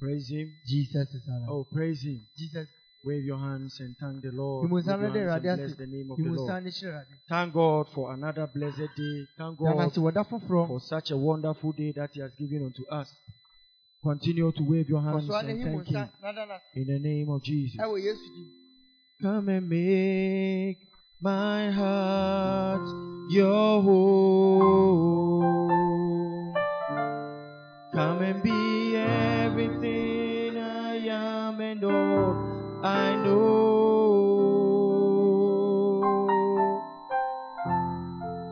Praise Him. Jesus is alive. Oh, praise Him. Jesus. Wave your hands and thank the Lord. Yimu Wave nsa your no de hands and Awurade bless the name of the Lord. nsa no hyɛ Awurade. Thank God for another blessed day. Thank God ase wɔ da foforɔ. for such a wonderful day that He has given unto us. Continue to wave your hands and thank Him nsa na da n'ase. in the name of Jesus. Ɛwɔ Yesu din. Come and make my heart your home. Come and be everything I am and all I know.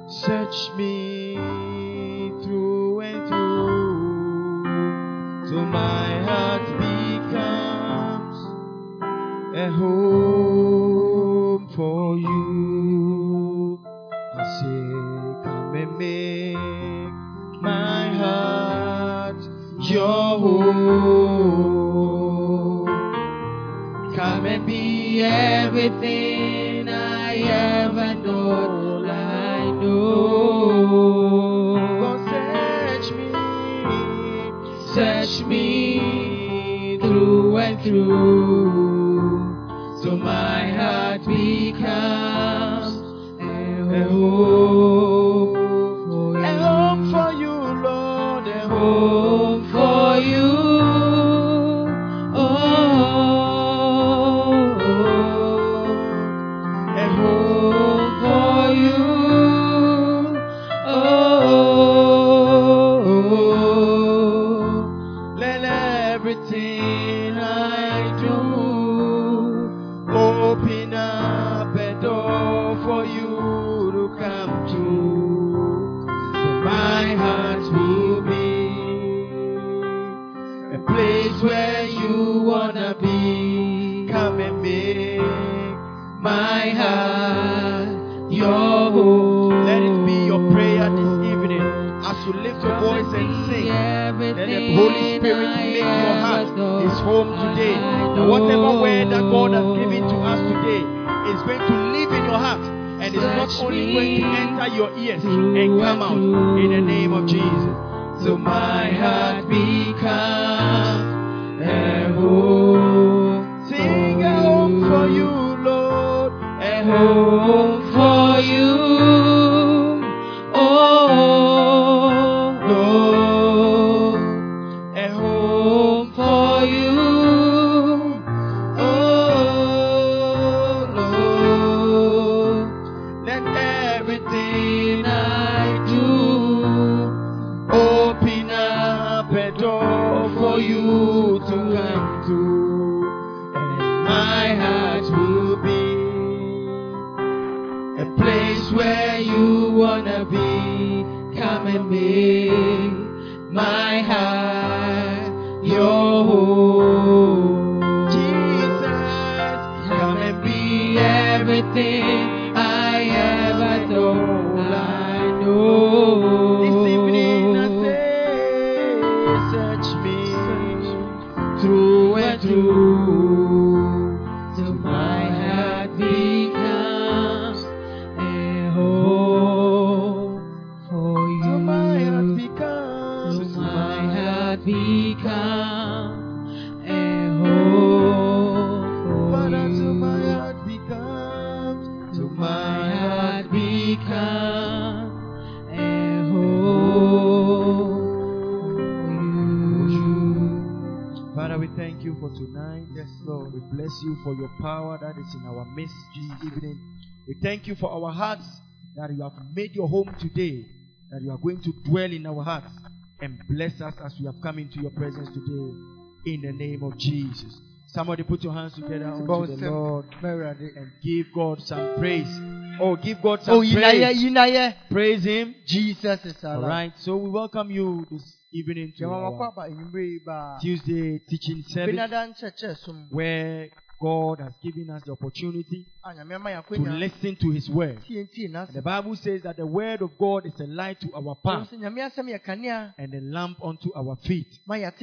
Search me through and through till my heart becomes a home for you. Your home. Come and be everything I ever all I know. God, search me, search me through and through, home today. And whatever word that God has given to us today is going to live in your heart and is not only going to enter your ears and come out in the name of Jesus. So my heart becomes is in our midst this evening. We thank you for our hearts that you have made your home today, that you are going to dwell in our hearts and bless us as we have come into your presence today. In the name of Jesus. Somebody put your hands together unto the Lord and give God some praise. Oh, give God some praise. Oh, praise. yinayɛ. Praise Him. Jesus is All alive. right. So we welcome you this evening to our aba enyimire yi ba. Tuesday teaching service Benada nkyerɛkyerɛ so mu. where God has given us the opportunity A nyame ama yɛn to listen to His word. Tie ntie n'asɛm. And the Bible says that the word of God is a light to our path Sɛ nyame asɛm yɛ kanea and a lamp unto our feet.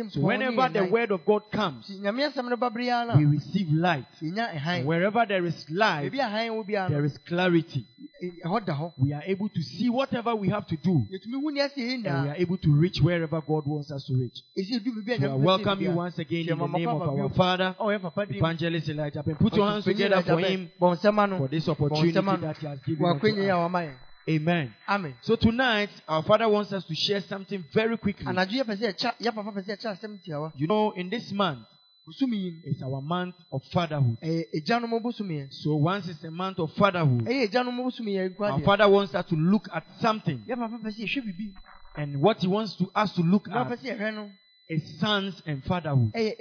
So whenever the word of God comes, Nti nyame asɛm no ba bere ara we receive light. And wherever there is light, Baabi a hann wɔ biara there is clarity. ɛ- ɛhɔ da hɔ we are able to see whatever we have to do, yɛtumi hu nea ɛsɛ yɛ and we are able to reach wherever God wants us to reach. ɛsɛ yɛdu biribi a So I welcome you once again in the name of our. Father, oh, a. ɔyɛ papa di Evangelist Elijah. Put your hands together for him nsɛm for this opportunity nsɛm that he has given wɔ unto akwanya yi a us. wɔama Amen. amen So tonight, our Father wants us to share something very quickly. anadwo yɛpɛ sɛ yɛkya yɛ papa pɛ sɛ yɛkyɛ asɛm tia wa You know, in this month, bosom yi mu, it's our month of fatherhood. ɛyɛ bosom yɛ So once it's a month of fatherhood, ɛyɛ agyanom bosom yɛ our nkwa deɛ Father wants us to look at something. yɛ papa pɛ sɛ yɛhwɛ biribi And what He wants to us to look na at sɛ yɛhwɛ no is sons and fatherhood. ɛyɛ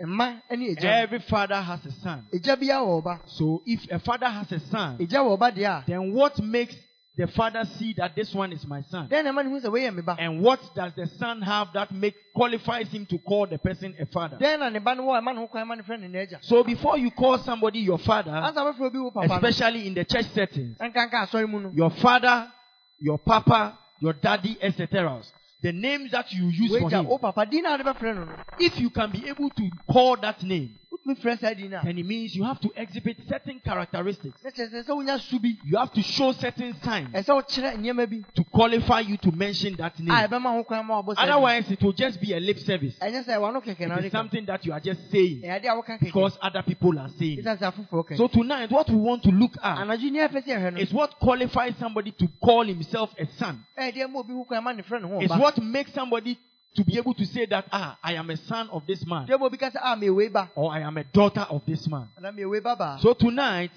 ɛ- ɛ- mma Every father has a son. agya biara wɔ ɔba So if a father has a son, agya wɔ ɔba deɛ a then what makes the father see that this one is my son? dɛn na ɛma ne hu sɛ wɔyɛ me ba And what does the son have that make qualifies him to call the person a father? dɛn na ne ba no wɔ a ɛma ne ho kwan ma ne frɛ ne n'agya So before you call somebody your father, ansa bɛfrɛ obi wo papa no especially in the church settings, ɛnkanka asɔre mu no your father, your papa, your daddy, etc. The names that you use for him, wo papa din na ade bɛfrɛ no no if you can be able to call that name, wotumi frɛ saa din no a then it means you have to exhibit certain characteristics. na kyerɛ sɛ sɛ wonya su bi You have to show certain signs ɛsɛ sɛ wokyerɛ nneɛma bi to qualify you to mention that name. ɛbɛma ho kwan ma wɔbɔ saa din. Otherwise, it will just be a lip service. ɛnyɛ sɛ wɔno kɛkɛ na It is something that you are just saying eh, ɛyɛ ade a woka kɛkɛ because other people are saying. it. ɛsiane sɛ afoforɔ ka So tonight, what we want to look at anadwo ni ɛpɛ sɛ yɛhwɛ no is what qualifies somebody to call himself a son. Eh, ɛyɛ deɛ ma obi ho kwan ma ne frɛ ne ho It's ɔba what makes somebody to be able to say that, ah, I am a son of this man, deɛ ma obi ka sɛ a meyɛwei ba or I am a daughter of this man. anaa meyɛwei ba. Baa So tonight,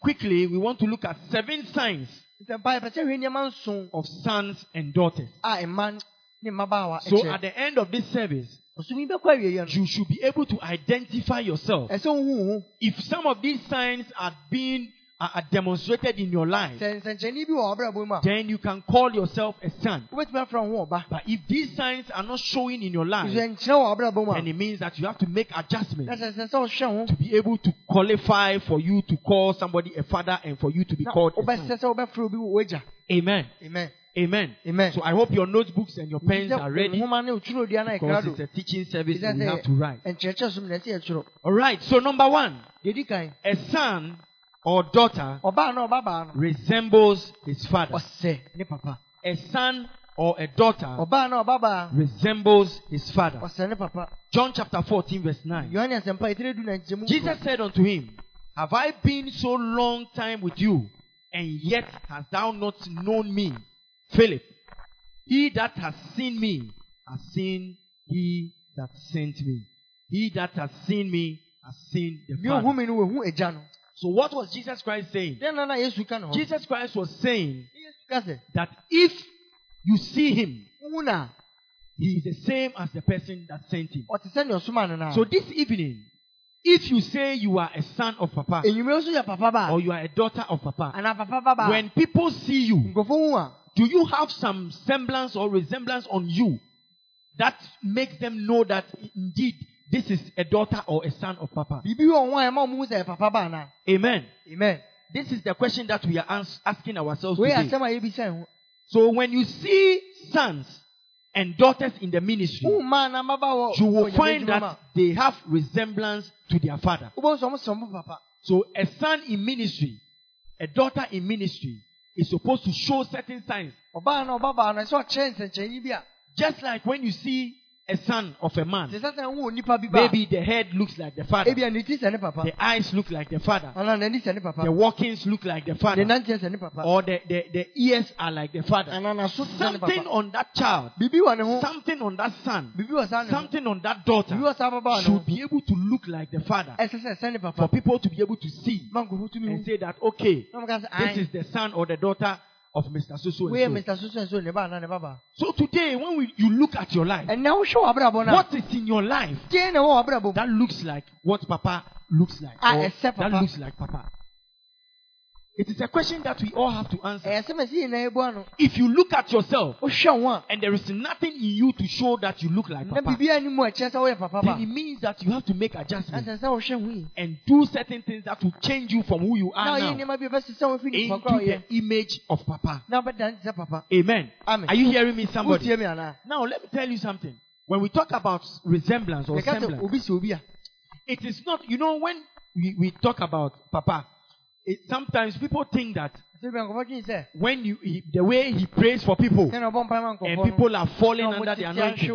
quickly, we want to look at seven signs sɛ mpa yɛpɛ sɛ hwɛ nneɛma nson. of sons and daughters. a mma ne mmabaawa So at the end of this service, ɔsom yi bɛkɔ awieɛ no. you should be able to identify yourself. ɛsɛ wohu wo ho. If some of these signs are being are demonstrated in your life, sɛ nsɛnkyerɛnne bi wɔ ɔbrɛbɔ mu a then you can call yourself a son. wobɛtumi afrɛ wo ho ɔba But if these signs are not showing in your life, sɛ nkyerɛ wɔ ɔbrɛbɔ mu a then it means that you have to make adjustments to be able to qualify for you to call somebody a father and for you to be called a son. sɛ wobɛfrɛ obi wɔ wagya Amen. amen Amen. amen So I hope your notebooks and your pens are ready nhoma ne otwerɛdua na because it's a teaching service we have to write. nkyerɛkyerɛ som na ɛsɛ yɛtwerɛ All right. So number one, deɛ di kan a son or daughter ɔbaa na ɔbabaa no resembles his father. ɔsɛ ne papa A son or a daughter ɔbaa na ɔbabaa resembles his father. ɔsɛ ne papa John chapter 14, verse 9. yohane asɛmpa ɛtire du na nkyɛmu Jesus said unto him, Have I been so long time with you, and yet hast thou not known me? Philip, he that has seen me has seen he that sent me. He that has seen me has seen the Father. Me no wahu agya no So what was Jesus Christ saying? dɛn na na yesu ka ne hɔ Jesus Christ was saying Ne yesu ka sɛ that if you see him, he is the same as the person that sent him. ɔte sɛ nea ɔsoma no no a So this evening, if you say you are a son of Papa enwumere nso yɛ papa ba. or you are a daughter of Papa, anaa papa ba ba. a, when people see you, nkurɔfoɔ hu a do you have some semblance or resemblance on you that makes them know that indeed this is a daughter or a son of Papa? biribi wɔ ho a ɛma ɔmo hu sɛ ɛyɛ papa ba anaa Amen. amen This is the question that we are asking ourselves today. asɛm a yɛbisa ho So when you see sons and daughters in the ministry, wohu mmaa na mmabaawa you will find that they have resemblance to their father. a wobɛhu sɛ ɔmo sɛ ɔmo papa So a son in ministry, a daughter in ministry is supposed to show certain signs. ɔbaa na ɔbabaa no ɛsɛ ɔkyerɛ nsɛnkyerɛnne bi a Just like when you see a son of a man, sɛ sɛ wohu onipa bi ba a, maybe the head looks like the father, ebia ne ti sɛ ne papa. The eyes look like the father, anaa n'ani sɛ ne papa. The walkings look like the father, nanteɛ sɛ ne papa. Or the, the, the ears are like the father. anaa n'aso te sɛ ne Something on that child, biribi wɔ ne ho. Something on that son, biribi wɔ saa ne ho. Something on that daughter. Biribi wɔ saa ababaawa ne should be able to look like the father. Ɛsɛ sɛ ɛsɛ ne for people to be able to see ma nkurɔfoɔ tumi and say that, okay, na ɔmo ka sɛ this is the son or the daughter of Mr. Susu and so. mr soso nso ne ba anaa ne baba So today, when we, you look at your life, ɛnna wohwɛ wɔ abrabɔ no a what is in your life deɛ na ɛwɔ wɔ abrabɔ mu that looks like what Papa looks like, Ah, except that looks like Papa? It is a question that we all have to answer. ɛyɛ sɛ mɛsi nyinaa ebu ano If you look at yourself and there is nothing in you to show that you look like Papa, biribi anim a ɛkyerɛ sɛ woyɛ papa ba then it means that you have to make adjustments ɛsɛ sɛ wohwɛ ho yi and do certain things that will change you from who you are now nneɛma bi a ɛbɛsesa wo fi nipa into the image of Papa. na wobɛdan te sɛ papa Amen. Amen. Are you hearing me, somebody? wotie me anaa Now, let me tell you something. When we talk about resemblance or semblance, obi si obi a it is not, you know, when we, we talk about Papa, it, sometimes people think that sɛ bia nkɔfɔ dwen sɛ when you he, the way he prays for people sɛna ɔbɔ mpae ma and people are falling under the anointing,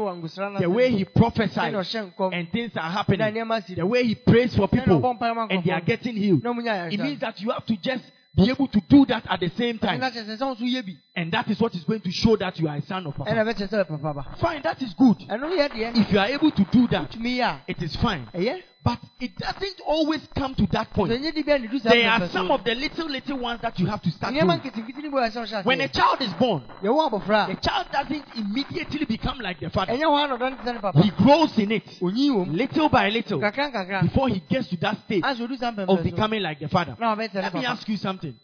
the way he prophesies and things are happening, the way he prays for people and they are getting healed. na ɔmo nya It means that you have to just be able to do that at the same time. kyerɛ sɛ sɛ ɔnso yɛ bi And that is what is going to show that you are a son of Papa. bɛkyerɛ sɛ ɔyɛ papa ba Fine, that is good. ɛno yɛ deɛ If you are able to do that, tumi yɛ a it is fine. But it doesn't always come to that point. nyɛ de bia ne du saa There are some of the little, little ones that you have to start nneɛma doing. nketenkete bi wɔ ɛsɛ ɔhyɛ When a child is born, the child doesn't immediately become like the father. ɛnyɛ hɔ a na ɔdɔ ne te sɛ ne papa He grows in it, onyin wɔ mu little by little, before he gets to that stage odu of becoming like the father. na ɔbɛte ne Let me ask you something.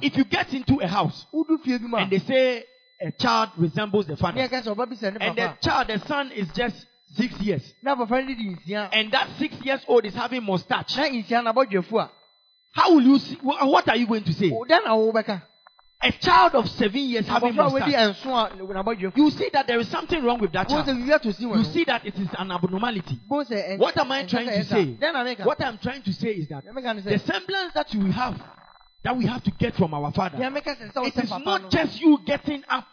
If you get into a house wo wodu fie bi mu a and they say a child resembles the father, yɛka sɛ ɔba bisa ne and the child, the son is just six years, na abɔfra no di nsia and that six years old is having mustache, na nsia na abɔdwafu a how will you see? What are you going to say? da na wo bɛka A child of seven years having abɔfra a wadi mustache. You see that there is something wrong with that child. wiwia to si wɔ You see that it is an abnormality. ɛn- What am I trying to say? dɛn na meka What I'm trying to say is that deɛ meka ne the semblance that we have, that we have to get from our father, deɛ meka sɛ sɛ it is not just you getting up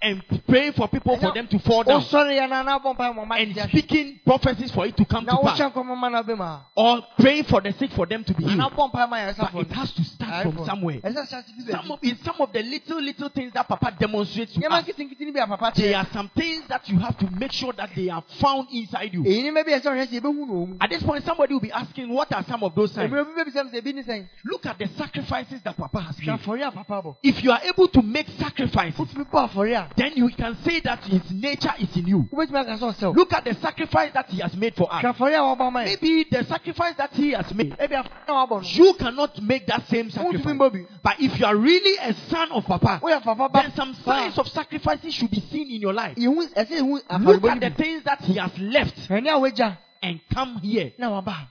and praying for people for them to fall down. wosɔre yɛ na na abɔ mpae and speaking prophecies for it to come to pass. wohyɛ nkɔmɔ ma no bɛ ma or praying for the sick for them to be healed. abɔ mpae ma yɛ But it has to start from somewhere. ɛsɛ hyɛ ase bi Some of, in some of the little, little things that Papa demonstrates to us, nketenkete ni bi a papa there are some things that you have to make sure that they are found inside you. èyí ni mɛbi ɛsɛ ɔhwɛ sɛ ebɛhu na ɔmu At this point, somebody will be asking, What are some of those signs? ebile bi bɛbi sɛm sɛ ebi ni sɛn Look at the sacrifices that Papa has made. If you are able to make sacrifices, wotumi bɔ afɔre a then you can say that his nature is in you. wobɛtumi aka sɛ ɔsɛw Look at the sacrifice that he has made for us. afɔre a wɔbɔ ama yɛ Maybe the sacrifice that he has made, ebi afɔre a wɔabɔ no you cannot make that same sacrifice. But if you are really a son of Papa, then some signs of sacrifices should be seen in your life. ihu ɛsɛ ihu Look at the things that he has left hwɛ ne a wagya and come here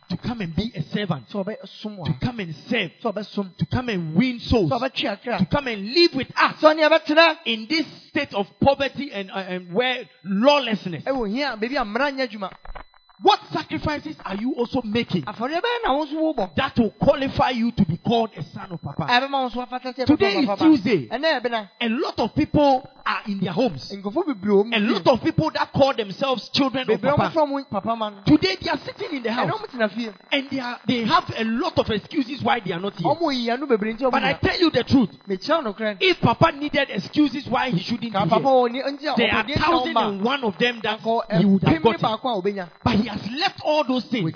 to come and be a servant, sɛ ɔbɛ som to come and serve, sɛ ɔbɛ som to come and win souls, to come and live with us sɛ ɔne ɛbɛtena in this state of poverty and, uh, and where lawlessness. ɛwɔ hia baabi a mmara nyɛ adwuma What sacrifices are you also making afɔre bɛyɛ na wo nso wobɔ that will qualify you to be called a son of Papa? ɛbɛma wo nso afata sɛ Today is Tuesday. A lot of people are in their homes. nkɔfo bebree wɔ mu A lot of people that call themselves children of Papa. fɔ mu papa ma no Today they are sitting in the house. wɔn tena fie. And they are they have a lot of excuses why they are not here. wɔn yi anu bebree nti wɔn But I tell you the truth, mekyerɛw no korɛ if Papa needed excuses why he shouldn't be here, wɔ ni nti a there are thousand and one of them that akɔ he would have ɛpem ne gotten. baako a obenya. But he has left all those things.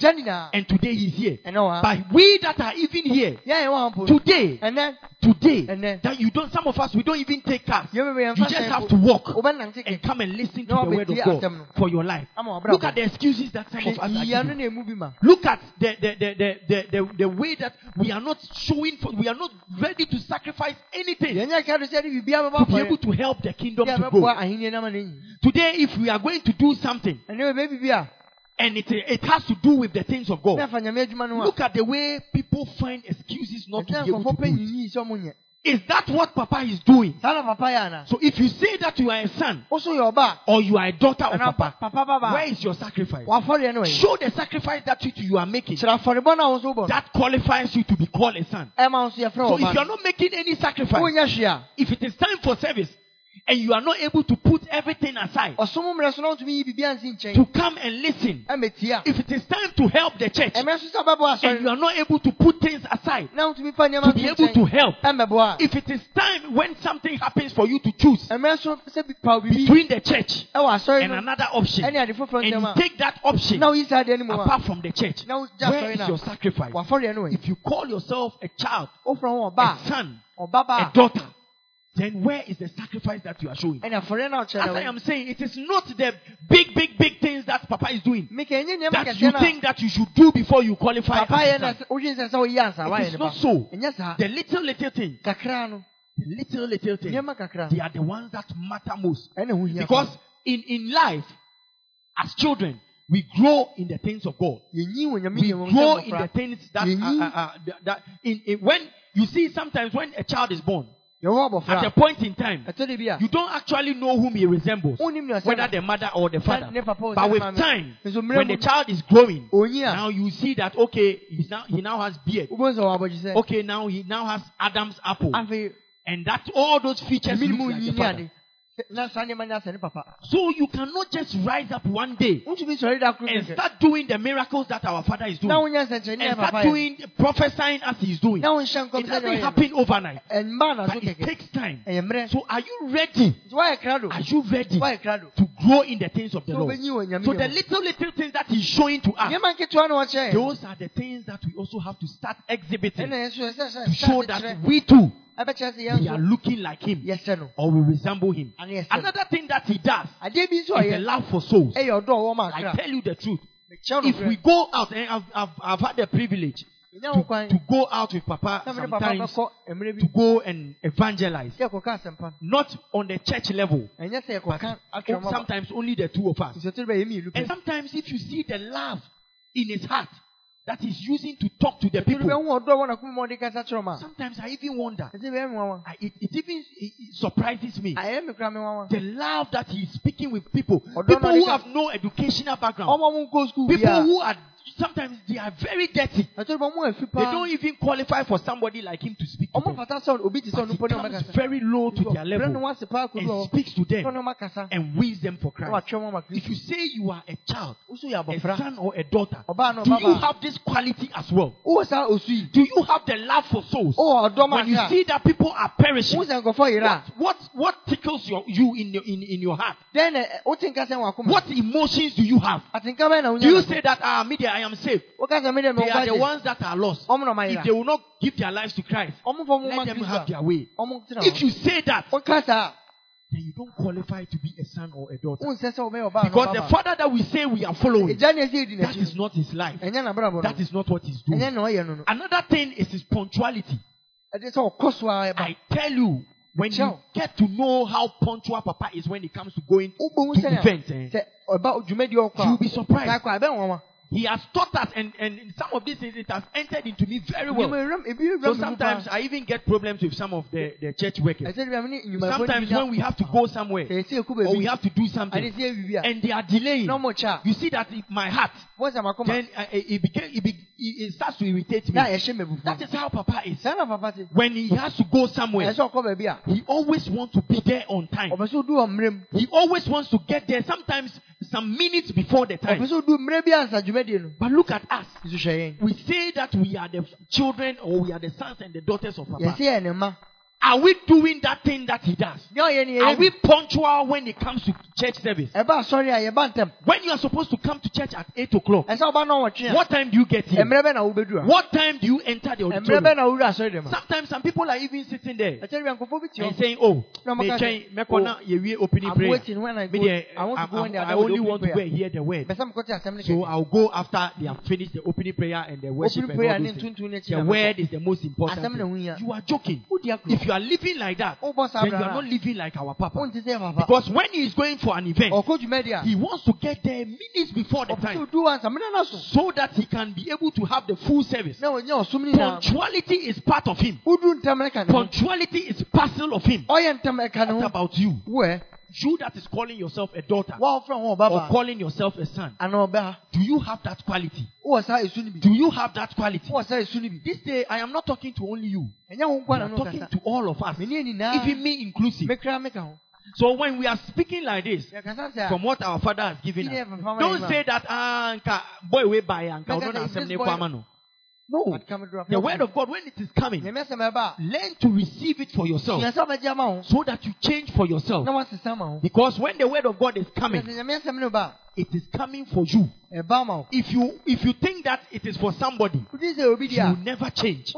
And today he's here. But we that are even here yɛn yɛn wɔ ha today, today, that you don't, some of us, we don't even take cars. yɛn bɛbɛ yɛn You fa just have to walk and come and listen to the word of God for your life. Look at the excuses that some of us are giving. na emu bi ma Look at the, the, the, the, the, the, way that we are not showing, for, we are not ready to sacrifice anything yɛn nyɛ kɛdo sɛ ɛde biribi to be able to help the kingdom to grow. ahenni nam na nyi Today, if we are going to do something ɛnɛ bɛ biribi a and it, it has to do with the things of God, afa nyame adwuma no a look at the way people find excuses not to be able to do it. Nyinyi sɛ ɔmo nyɛ Is that what Papa is doing? saa na papa yɛ ana So if you say that you are a son ɔba or you are a daughter of Papa, where is your sacrifice? Show the sacrifice that you, you are making. kyerɛ afɔrebɔ no a wo nso That qualifies you to be called a son. ɛma wo nso yɛfrɛ So if you are not making any sacrifice, hwe if it is time for service and you are not able to put everything aside ɔsom mmerɛ so na wontumi yi biribi ansi to come and listen, if it is time to help the church ɛmɛ so sɛ wobɛboa and you are not able to put things aside na wontumi fa to be able to help, if it is time when something happens for you to choose ɛmɛ so sɛ bi- paw biribi between the church and another option, ɛne ade foforɔ and you take that option na woyi saa deɛ no mu apart from the church, where is your sacrifice? wafɔre no ɛ If you call yourself a child, a son, a ɔba a ba daughter, then where is the sacrifice that you are showing? a ɛne afɔre no a As I am saying, it is not the big, big, big things that Papa is doing meka ɛnyɛ nneɛma that you kɛseɛ no a think that you should do before you qualify. papa as yɛ a na son. wodwen sɛ sɛ woyi ansa It is not so. The little, little thing. the little, little thing. they are the ones that matter most. ɛne ho hia Because in, in life, as children, we grow in the things of God. We grow in the things that, uh, uh, uh, that, in, in, when you see sometimes when a child is born, at a point in time, ɛtɔ de bi a you don't actually know whom he resembles, whether the mother or the father. ne papa wɔ But with time, when the child is growing, now you see that okay, he's now he now has beard. wobɛhu sɛ wɔ abɔgye sɛ Okay, now he now has Adam's apple. and that all those features look like the father. Ade. Na saa nneɛma ni asɛ ne papa. So you cannot just rise up one day Ntumi sɔrɔ da kuro and start doing the miracles that our father is doing. Na wonya nsɛnkyerɛnne And start doing prophesying as he's doing. Na wonhyɛ nkɔm It doesn't happen overnight. Ɛmba na so But it takes time. So are you ready? Nti woayɛ krado. Are you ready to grow in the things of the Lord? wobɛnyi wɔ nyame So the little little things that he's showing to us, Nneɛma nketewa na wɔkyerɛ. those are the things that we also have to start exhibiting Ɛna yɛn nso yɛsɛ sɛ to show that we too Ɛbɛkyerɛ sɛ yɛn we are looking like him yɛsɛ no. or we resemble him. Yɛsɛ no. Another thing that he does Adeɛ bi nso is the love for souls. ɛyɛ ɔdɔ a ɔwɔ ma I tell you the truth. If we go out, and I've, I've, I've had the privilege kwan. to go out with Papa Na mene papa sometimes to go and evangelize. Sɛ yɛkɔka asɛmpa. Not on the church level, but yɛkɔka atwerɛ ma. sometimes only the two of us. Nsɛtiri bɛ yɛ mmienu And sometimes if you see the love in his heart that he's using to talk to the people, bɛ hu ɔdɔ a wɔn akoma mu a ɔde kasa kyerɛ ma. sometimes I even wonder. Ɛsɛ bɛ mu wawa. I- It, it even it, it surprises me. Ayɛ mi kura mi wawa. The love that he's speaking with people. People who have no educational background. Ɔmɔ mu nkɔ sukuu People who are sometimes they are very dirty. Ɛtɔri bɛ mu efi They don't even qualify for somebody like him to speak to them. fata sɛ obi ti sɛ But he onipa ne ɔmɛ comes very low to their level wa se paa kodu and speaks to them ne wa kasa. and wins them for Christ. twɛ mu ama If you say you are a child, a son or a daughter, do you have this quality as well? Wowɔ saa osu yi. Do you have the love for souls? When you see that people are perishing, Wohu sɛ nkɔfɔ yera. what, what, what tickles your, you in your, in, in your heart? Dɛn na wote nka sɛ wɔn akoma. What emotions do you have? Atenka bɛn na wonya. Do you say that, ah, media, I am saved? Woka sɛ mi de mi They are the ones that are lost. Ɔmo na ɔma If they will not give their lives to Christ, Ɔmo fɔ mo ma let them have their way. If you say that, then you don't qualify to be a son or a daughter. Wohu sɛ sɛ wɔbɛyɛ ɔbaa na Because the father that we say we are following, Egya na esi edi that is not his life. Ɛnyɛ na brabɔ no. That is not what he's doing. Ɛnyɛ na ɔyɛ no no. Another thing is his punctuality. Ɛde sɛ ɔkɔ so. I tell you, when you get to know how punctual Papa is when it comes to going to events, eh, sɛ ɔba dwumadi ɔkɔ a. you'll be surprised. Saa kɔ a ɛbɛn wɔn wa. He has taught us, and, and in some of these things, it has entered into me very well. Nnwuma ewuram- ebi ewuram So sometimes. I even get problems with some of the, the church workers. Ɛsɛ de bi a mi ni nnwumayɛfoɔ Sometimes when we have to go somewhere Sɛ esi eku or we have to do something si ewi bi a. and they are delaying, Na ɔmo kyɛ you see that in my heart, Wɔn sɛ makoma. then uh, it, became, it, be, it, starts to irritate me. Na ɛhyɛ mɛ bufu. That is how Papa is. Saa na papa. When he has to go somewhere, Ɛsɛ ɔkɔ baabi a. he always wants to be there on time. Ɔbɛ sɛ odu wɔ mmerɛ mu. He always wants to get there sometimes some minutes before the time. sɛ odu mmerɛ bi ansa. But look at us. Nso hwɛ yɛn. We say that we are the children or we are the sons and the daughters of Papa. Yɛsi yɛ ne ma. Are we doing that thing that he does? Nyɛ ɔyɛ ni Are we punctual when it comes to church service? Ɛba asɔre a yɛba ntɛm. When you are supposed to come to church at 8 o'clock, Ɛsɛ ɔba na ɔwɔtwe a. what time do you get here? Mmerɛ bɛ na wobɛdu a. What time do you enter the auditorium? na wowura asɔre dɛm a. Sometimes some people are even sitting there Ɛsɛ de bi a nkɔfo and saying, Oh, No, me Maka train, say, me kona oh, yewie opening I'm prayer. waiting when I go. Me I want to go when they I, only want to go prayer. and hear the word. Bɛsɛ mekɔte asɛm ne So. I'll go after they have finished the opening prayer and the worship Opening and prayer all those things. ntuntum ne The word is the most important. Thing. You are joking. If you are living like that, saa then you are not living like our Papa. Wonte sɛ papa. Because when he is going for an event, a. he wants to get there minutes before the Ɔpɛ time so. that he can be able to have the full service. Na wɔnyɛ ɔsom ne nyinaa. Punctuality is part of him. Wodu ntɛm ne ka ne ho. Punctuality is parcel of him. Ɔyɛ ntɛm ɛka ne What about you? Woɛ. You that is calling yourself a daughter Wɔn ɔfrɛ wɔn or calling yourself a son. Do you have that quality? Wowɔ saa esu ne bi. Do you have that quality? Wowɔ saa esu ne bi. This day, I am not talking to only you. I'm talking to all of us, even me inclusive. Mekra meka ho. So when we are speaking like this, Yɛkasa sɛ a. from what our father has given us, don't say that ah, boy we buy no. No, What come to the word of God when it is coming, Nyame asɛm ɛba a. learn to receive it for yourself, Sua sɛ ɔbɛgye ama wo. so that you change for yourself. Na wasesa ma wo. Because when the word of God is coming, Nyame asɛm no ba it is coming for you. a, ɛba ma wo. If you if you think that it is for somebody, Wodi sɛ obi di you will never change.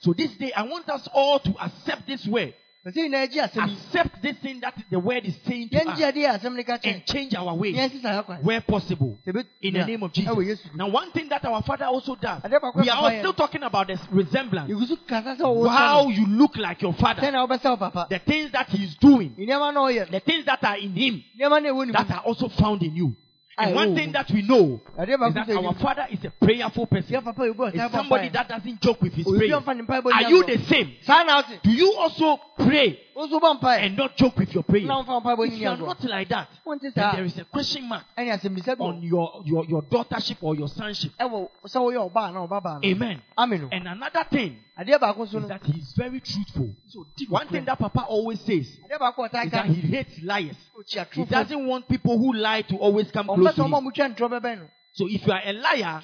So this day, I want us all to accept this word, Sɛ nyinaa gye asɛm yi. accept this thing that the word is saying to us, gye adeɛ a asɛm no ka kyerɛ. and change our ways Yɛn sisa ha kwan. where possible. In the name of Jesus. Now, one thing that our father also does, we are all still talking about this resemblance. Yɛgu so kasa sɛ ɔwɔ How you look like your father, na wobɛsɛ wo papa. the things that he is doing, Nneɛma na ɔyɛ. the things that are in him Nneɛma na ɛwɔ ne that are also found in you. And one thing that we know is that our father is a prayerful person. Yɛ papa yɛgu ɔtaa It's somebody that doesn't joke with his prayer. ɔmfa ne mpaebɔ Are you the same? Saa na ɔte. Do you also pray wo nso bɔ mpaeɛ and not joke with your prayer. na womfa mpaebɔ If you are not like that, then there is a question mark ɛne asɛmmisa bi on your, your, your daughtership or your sonship. ɛwɔ sɛ woyɛ ɔbaa na ɔbabaa no Amen. And another thing adeɛ baako so is that he is very truthful. so One thing that Papa always says adeɛ baako a ɔtaa is that he hates liars. He doesn't want people who lie to always come close to him. Mo twa ntorɔ bɛbɛn no So if you are a liar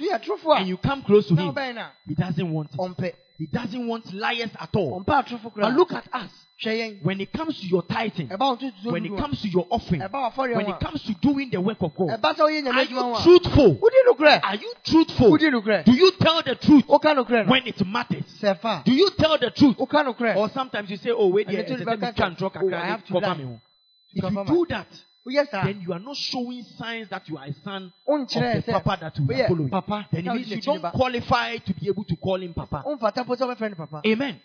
and you come close to him, wobɛn no a he doesn't want it. He doesn't want liars at all. But look at us. When it comes to your tithing, ɛba wo ntotoso when it comes to your offering, when it comes to doing the work of God, ɛba sɛ woyɛ nyame are you truthful? Are you truthful? Do you tell the truth woka nokorɛ no when it matters? Do you tell the truth? Or sometimes you say, oh, wait, yeah, the truth it's a about can that, talk, oh, I have to lie. me. To If you do that, woyɛ saa then you are not showing signs that you are a son of wonkyerɛ the papa that we are following. papa Then it means you don't qualify to be able to call him papa. womfata po sɛ wobɛfrɛ no papa Amen.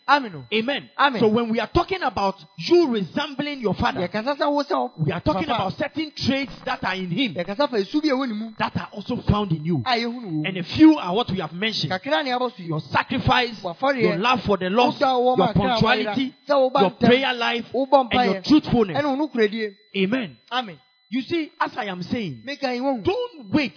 Amen. Amen. So when we are talking about you resembling your father, yɛkasa sɛ wo sɛ wo- we are talking about certain traits that are in him yɛkasa fa esu bi a ɛwɔ ne mu that are also found in you. a yɛhu no wɔ And a few are what we have mentioned. kakra ne abɔ so yi Your sacrifice, your love for the lost, your punctuality. Your prayer life, and your truthfulness. Ɛne wo no kuradie Amen. You see, as I am saying, don't wait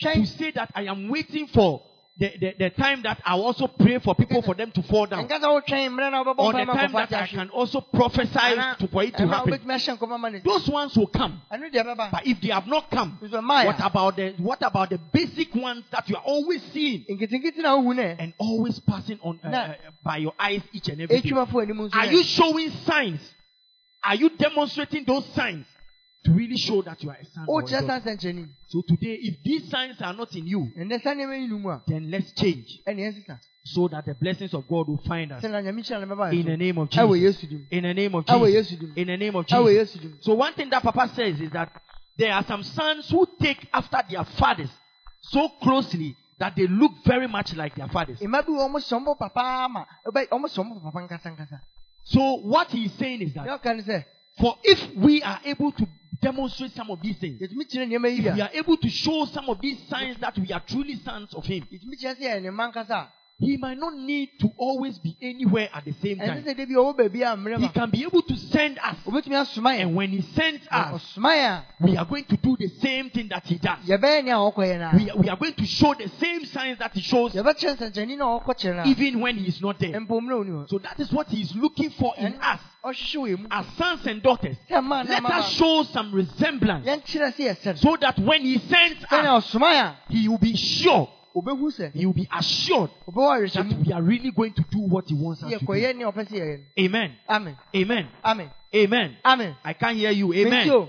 to say that I am waiting for the, the, the time that I also pray for people for them to fall down. ɛnka sɛ wotwɛn mmerɛ na Or the time that I can also prophesy to, for it to happen. wobɛtumi ahyɛ nkɔma ma ne Those ones will come. ɛno deɛ ɛbɛba But if they have not come, what about the what about the basic ones that you are always seeing nketenkete na wohu nɛ and always passing on uh, uh, by your eyes each and every day? ɛtwumafo anim nso Are you showing signs? Are you demonstrating those signs to really show that you are a son? or a wokyerɛ daughter? So today, if these signs are not in you, ɛnɛ sa nneɛma yi no mu then let's change so that the blessings of God will find us sɛna nyame hyira no bɛba in the name of Jesus. In the name of Jesus. In the name of Jesus. So one thing that Papa says is that there are some sons who take after their fathers so closely that they look very much like their fathers. Mma bi wɔ ɔmo hyɛ ɔmo papa ama ɛbɛ ɔmo hyɛ ɔmo papa nkasa nkasa So what he's saying is that ɔka ne sɛ for if we are able to demonstrate some of these things, yɛtumi kyerɛ nneɛma yi if we are able to show some of these signs that we are truly sons of him, yɛtumi kyerɛ sɛ yɛ ne mma nkasa he might not need to always be anywhere at the same time. sɛ de bi ɔwɔ baabi a mmerɛ He can be able to send us. And when he sends us, we are going to do the same thing that he does. yɛbɛyɛ nea ɔkɔ yɛn We are, we are going to show the same signs that he shows. Yɛbɛkyerɛ nsɛnkyerɛnni na ɔkɔ kyerɛ na even when he is not there. mpo mmerɛ oni hɔ So that is what he is looking for in us. ɔhyehyɛ wɔ yɛn mu as sons and daughters. Let us show some resemblance. Yɛnkyerɛ sɛ yɛsɛ no so that when he sends us, he will be sure, he will be assured that we are really going to do what he wants us to do. yɛkɔyɛ nea ɔpɛ sɛ yɛyɛ no Amen. amen Amen. amen Amen. amen I can't hear you. Amen.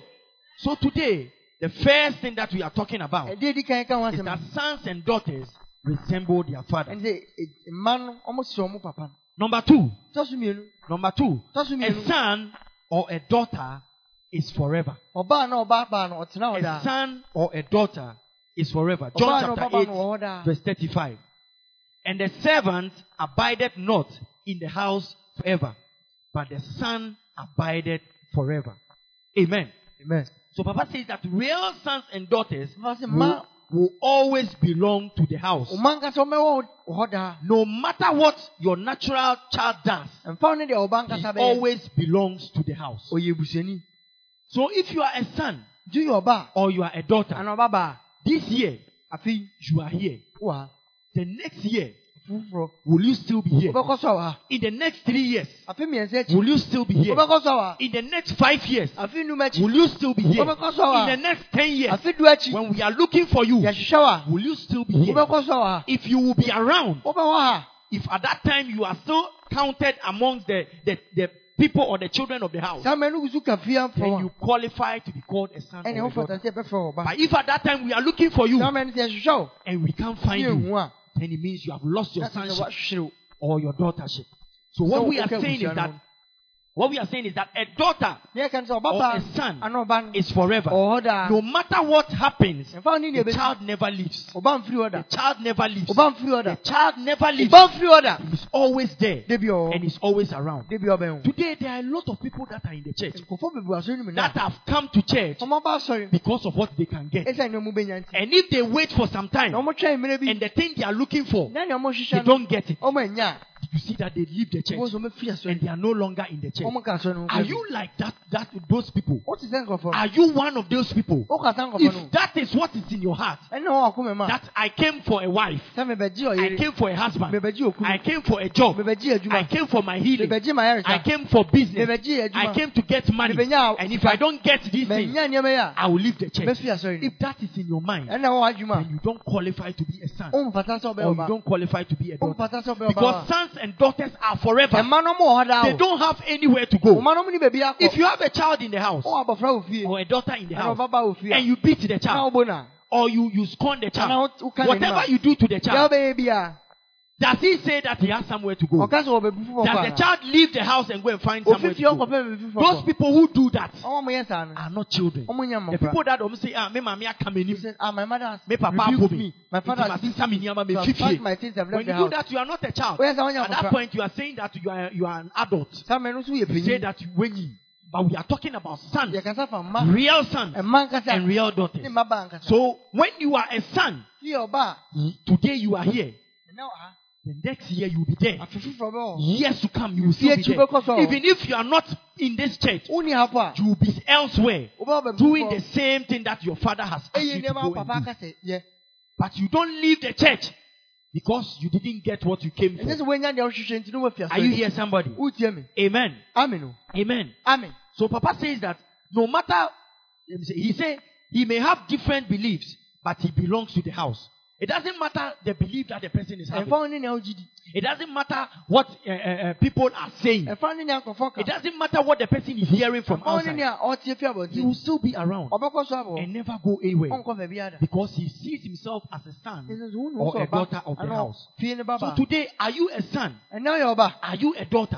So today, the first thing that we are talking about ɛdeɛ di kan ka ho is that sons and daughters resemble their father. ɛne sɛ mma no ɔmo papa Number two, number two, a son or a daughter is forever. ɔbaa na ɔbaa baa no ɔtena hɔ A son or a daughter is forever. John chapter 8, no wɔ hɔ daa verse 35. And the servant abideth not in the house forever, but the son abideth forever. Amen. amen So Papa says that real sons and daughters will, will always belong to the house. ɔma nkasa ɔmɛwɔ wɔ hɔ daa No matter what your natural child does, mfa wo ne deɛ he always belongs to the house. So if you are a son gye yɛ ɔbaa or you are a daughter, ana ɔba baa this year afei you are here. ha The next year, will you still be here? wobɛkɔ so a wɔ ha In the next three years, afei mmiɛnsa akyi will you still be here? wobɛkɔ so a wɔ ha In the next five years, afei num akyi will you still be here? In the next ten years, afei du akyi when we are looking for you, will you still be here? wobɛkɔ so a wɔ ha If you will be around, if at that time you are still counted amongst the, the, the people or the children of the house, saa mma no gu so ka fie amfa then you qualify to be called a son ɛne or a wofata daughter. sɛ yɛbɛfrɛ wɔ ba But if at that time we are looking for you saa mma no sɛ yɛhwehwɛ wo and we can't find you, then it means you have lost your na sɛ sɛ sonship or your daughtership. So what we are saying is that. What we are saying is that a daughter ne yɛka no sɛ ɔba or a son ana ɔba no is forever. ɔwɔ hɔ daa No matter what happens, ɛmfa wo ne deɛ the child never leaves. ɔba mfiri hɔ The child never leaves. ɔba mfiri hɔ da The child never leaves. ɔba mfiri hɔ He's always there. Da bi ɔwɔ and he's always around. da bi ɔbɛn Today there are a lot of people that are in the church wo nkɔfɔ bebree asɔre no mu na that have come to church ɔmo aba asɔre because of what they can get. ɛsɛ nea ɔmo bɛnya nti And if they wait for some time na ɔmo twɛn mmerɛ bi and the thing they are looking for, na nea ɔmo they don't get it, you see that they leave the church Wọ́n sọ ma fi asɔre. and they are no longer in the church. Wɔn ka asɔre no. Are you like that? That those people? O ti sɛ nkɔfɔ. Are you one of those people? O ka sa nkɔfɔ no. If that is what is in your heart, Ɛna wɔn akɔ mɛ ma. that I came for a wife, Sɛ mɛ bɛ gye I came for a husband, Mɛ bɛ gye okunu. I came for a job, Mɛ bɛ gye I came for my healing, bɛ gye ma yɛresa. I came for business, I came to get money. Mɛ bɛ nya And if I don't get these Mɛ things, nya nneɛma yi a. I will leave the church. fi asɔre no. If that is in your mind, then you don't qualify to be a son. O nfata sɛ ɔbɛ Or you don't qualify to be a daughter. nfata sɛ ɔbɛ ɔba. Because sons and daughters are forever. Ɛma no mo wɔ They don't have anywhere to go. Ɔma no mo ni. If you have a child in the house, O abɔfra wɔ fie. or a daughter in the house, ɔbaba wɔ fie. and you beat the child, or you, you scorn the child, wo ka n'anim whatever you do to the child. Does he say that he has somewhere to go? Ɔka sɛ ɔbɛ bi fofo Does the child leave the house and go and find somewhere to go? pɛ baabi fofo Those people who do that yɛ are not children. Nya The people that always say, ah, me He m'anim, said, ah, my mother has me papa me. me, My father has masesa me nneɛma me so I've fifie. packed my things, I've left When you do that, you are not a child. Ɔnya At that point, you are saying that you are, you are an adult. Saa mɛ no nso yɛ You say that you when you, but we are talking about sons, Yɛkasa fa mma. real sons, and real daughters. Ne mma ba nkasa. So when you are a son, Fie ɔba a. today you are here. Ɛnɛ wɔ ha. The next year you will be there. Years to come, you will still be there. akyi bɛkɔ so. Even if you are not in this church, Woni ha a. you will be elsewhere Wobɛ wɔ baabi doing the same thing that your father has asked you to go and do. aka sɛ yɛ. But you don't leave the church because you didn't get what you came for. woanya deɛ wohwehwɛ nti ne woafi Are you here, somebody? Amen. Amen. Amen. Amen. So Papa says that no matter, let me say, he say he may have different beliefs, but he belongs to the house. It doesn't matter the belief that the person is having. Ɛmfa wo ne nea wogye di. It doesn't matter what uh, uh, people are saying. Ɛmfa wo ne nea nkɔfɔ It doesn't matter what the person is hearing from Ɛmfa wo ne outside. nea ɔtie fi He will still be around Ɔbɛkɔ so abɔ. and never go anywhere Ɔnkɔ baabi ada. because he sees himself as a son. sɛ wo ne Or a daughter of the house. So today, are you a son? Ɛnɛ woyɛ ɔba. Are you a daughter?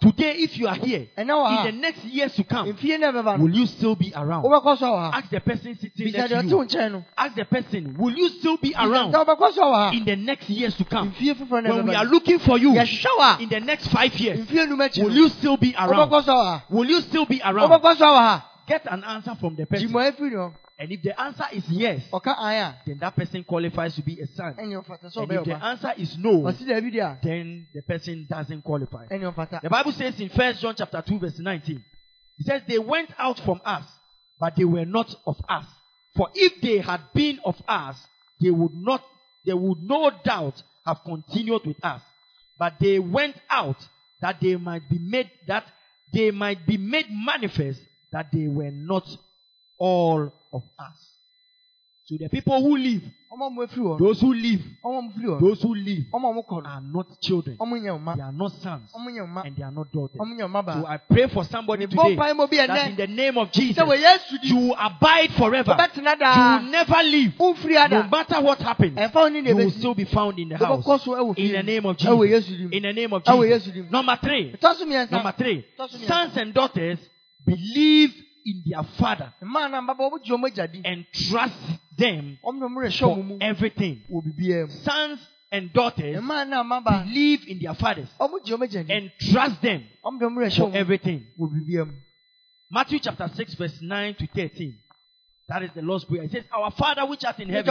Today, if you are here, Ɛnɛ wɔ ha. in the next years to come, Mfie ne bɛba no. will you still be around? Wobɛkɔ so wɔ ha. Ask the person sitting next to you. Ask the person, will you still be around Sɛ wobɛkɔ so wɔ ha. in the next years to come? Mfie foforɔ ne When we are looking for you in the next five years, Mfie num akyi will you still be around? Wobɛkɔ so wɔ ha. Will you still be around? Wobɛkɔ so wɔ ha. Get an answer from the person. And if the answer is yes, Ɔka an a. then that person qualifies to be a son. Ɛnyɛ ɔfata sɛ And if the answer is no, Ɔsi daabi deɛ a. then the person doesn't qualify. The Bible says in First John chapter 2 verse 19, it says they went out from us, but they were not of us. For if they had been of us, they would not, they would no doubt have continued with us. But they went out that they might be made, that they might be made manifest that they were not all of us. So the people who live, Ɔmo a mo afiri hɔ. those who live, Ɔmo a mo firi hɔ. those who live Ɔmo a mo kɔ no. are not children. Ɔmo nyɛ ɔma. They are not sons Ɔmo nyɛ ɔma. and they are not daughters. Ɔmo nyɛ ɔma So. I pray for somebody today mpae mo bi that in the name of Jesus, you abide forever. You will never leave. No matter what happens, Ɛmfa wo ne nea you will still be found in the house. Wobɛkɔ so ɛwɔ In the name of Jesus. In the name of Jesus. Number three. Ɛtɔ so mmiɛnsa. Number three. Ɛtɔ so mmiɛnsa. Sons and daughters believe in their father Mmaa na mbaba ɔmo gye ɔmo agya di. and trust them Ɔmo na ɔmo rehyɛ for everything. wɔ biribiara mu. Sons and daughters believe in their fathers ɔmo gye ɔmo agya di. and trust them Ɔmo na ɔmo rehyɛ for everything. wɔ biribiara mu. Matthew chapter 6, verse 9 to 13. That is the Lord's Prayer. It says, Our Father which art in heaven,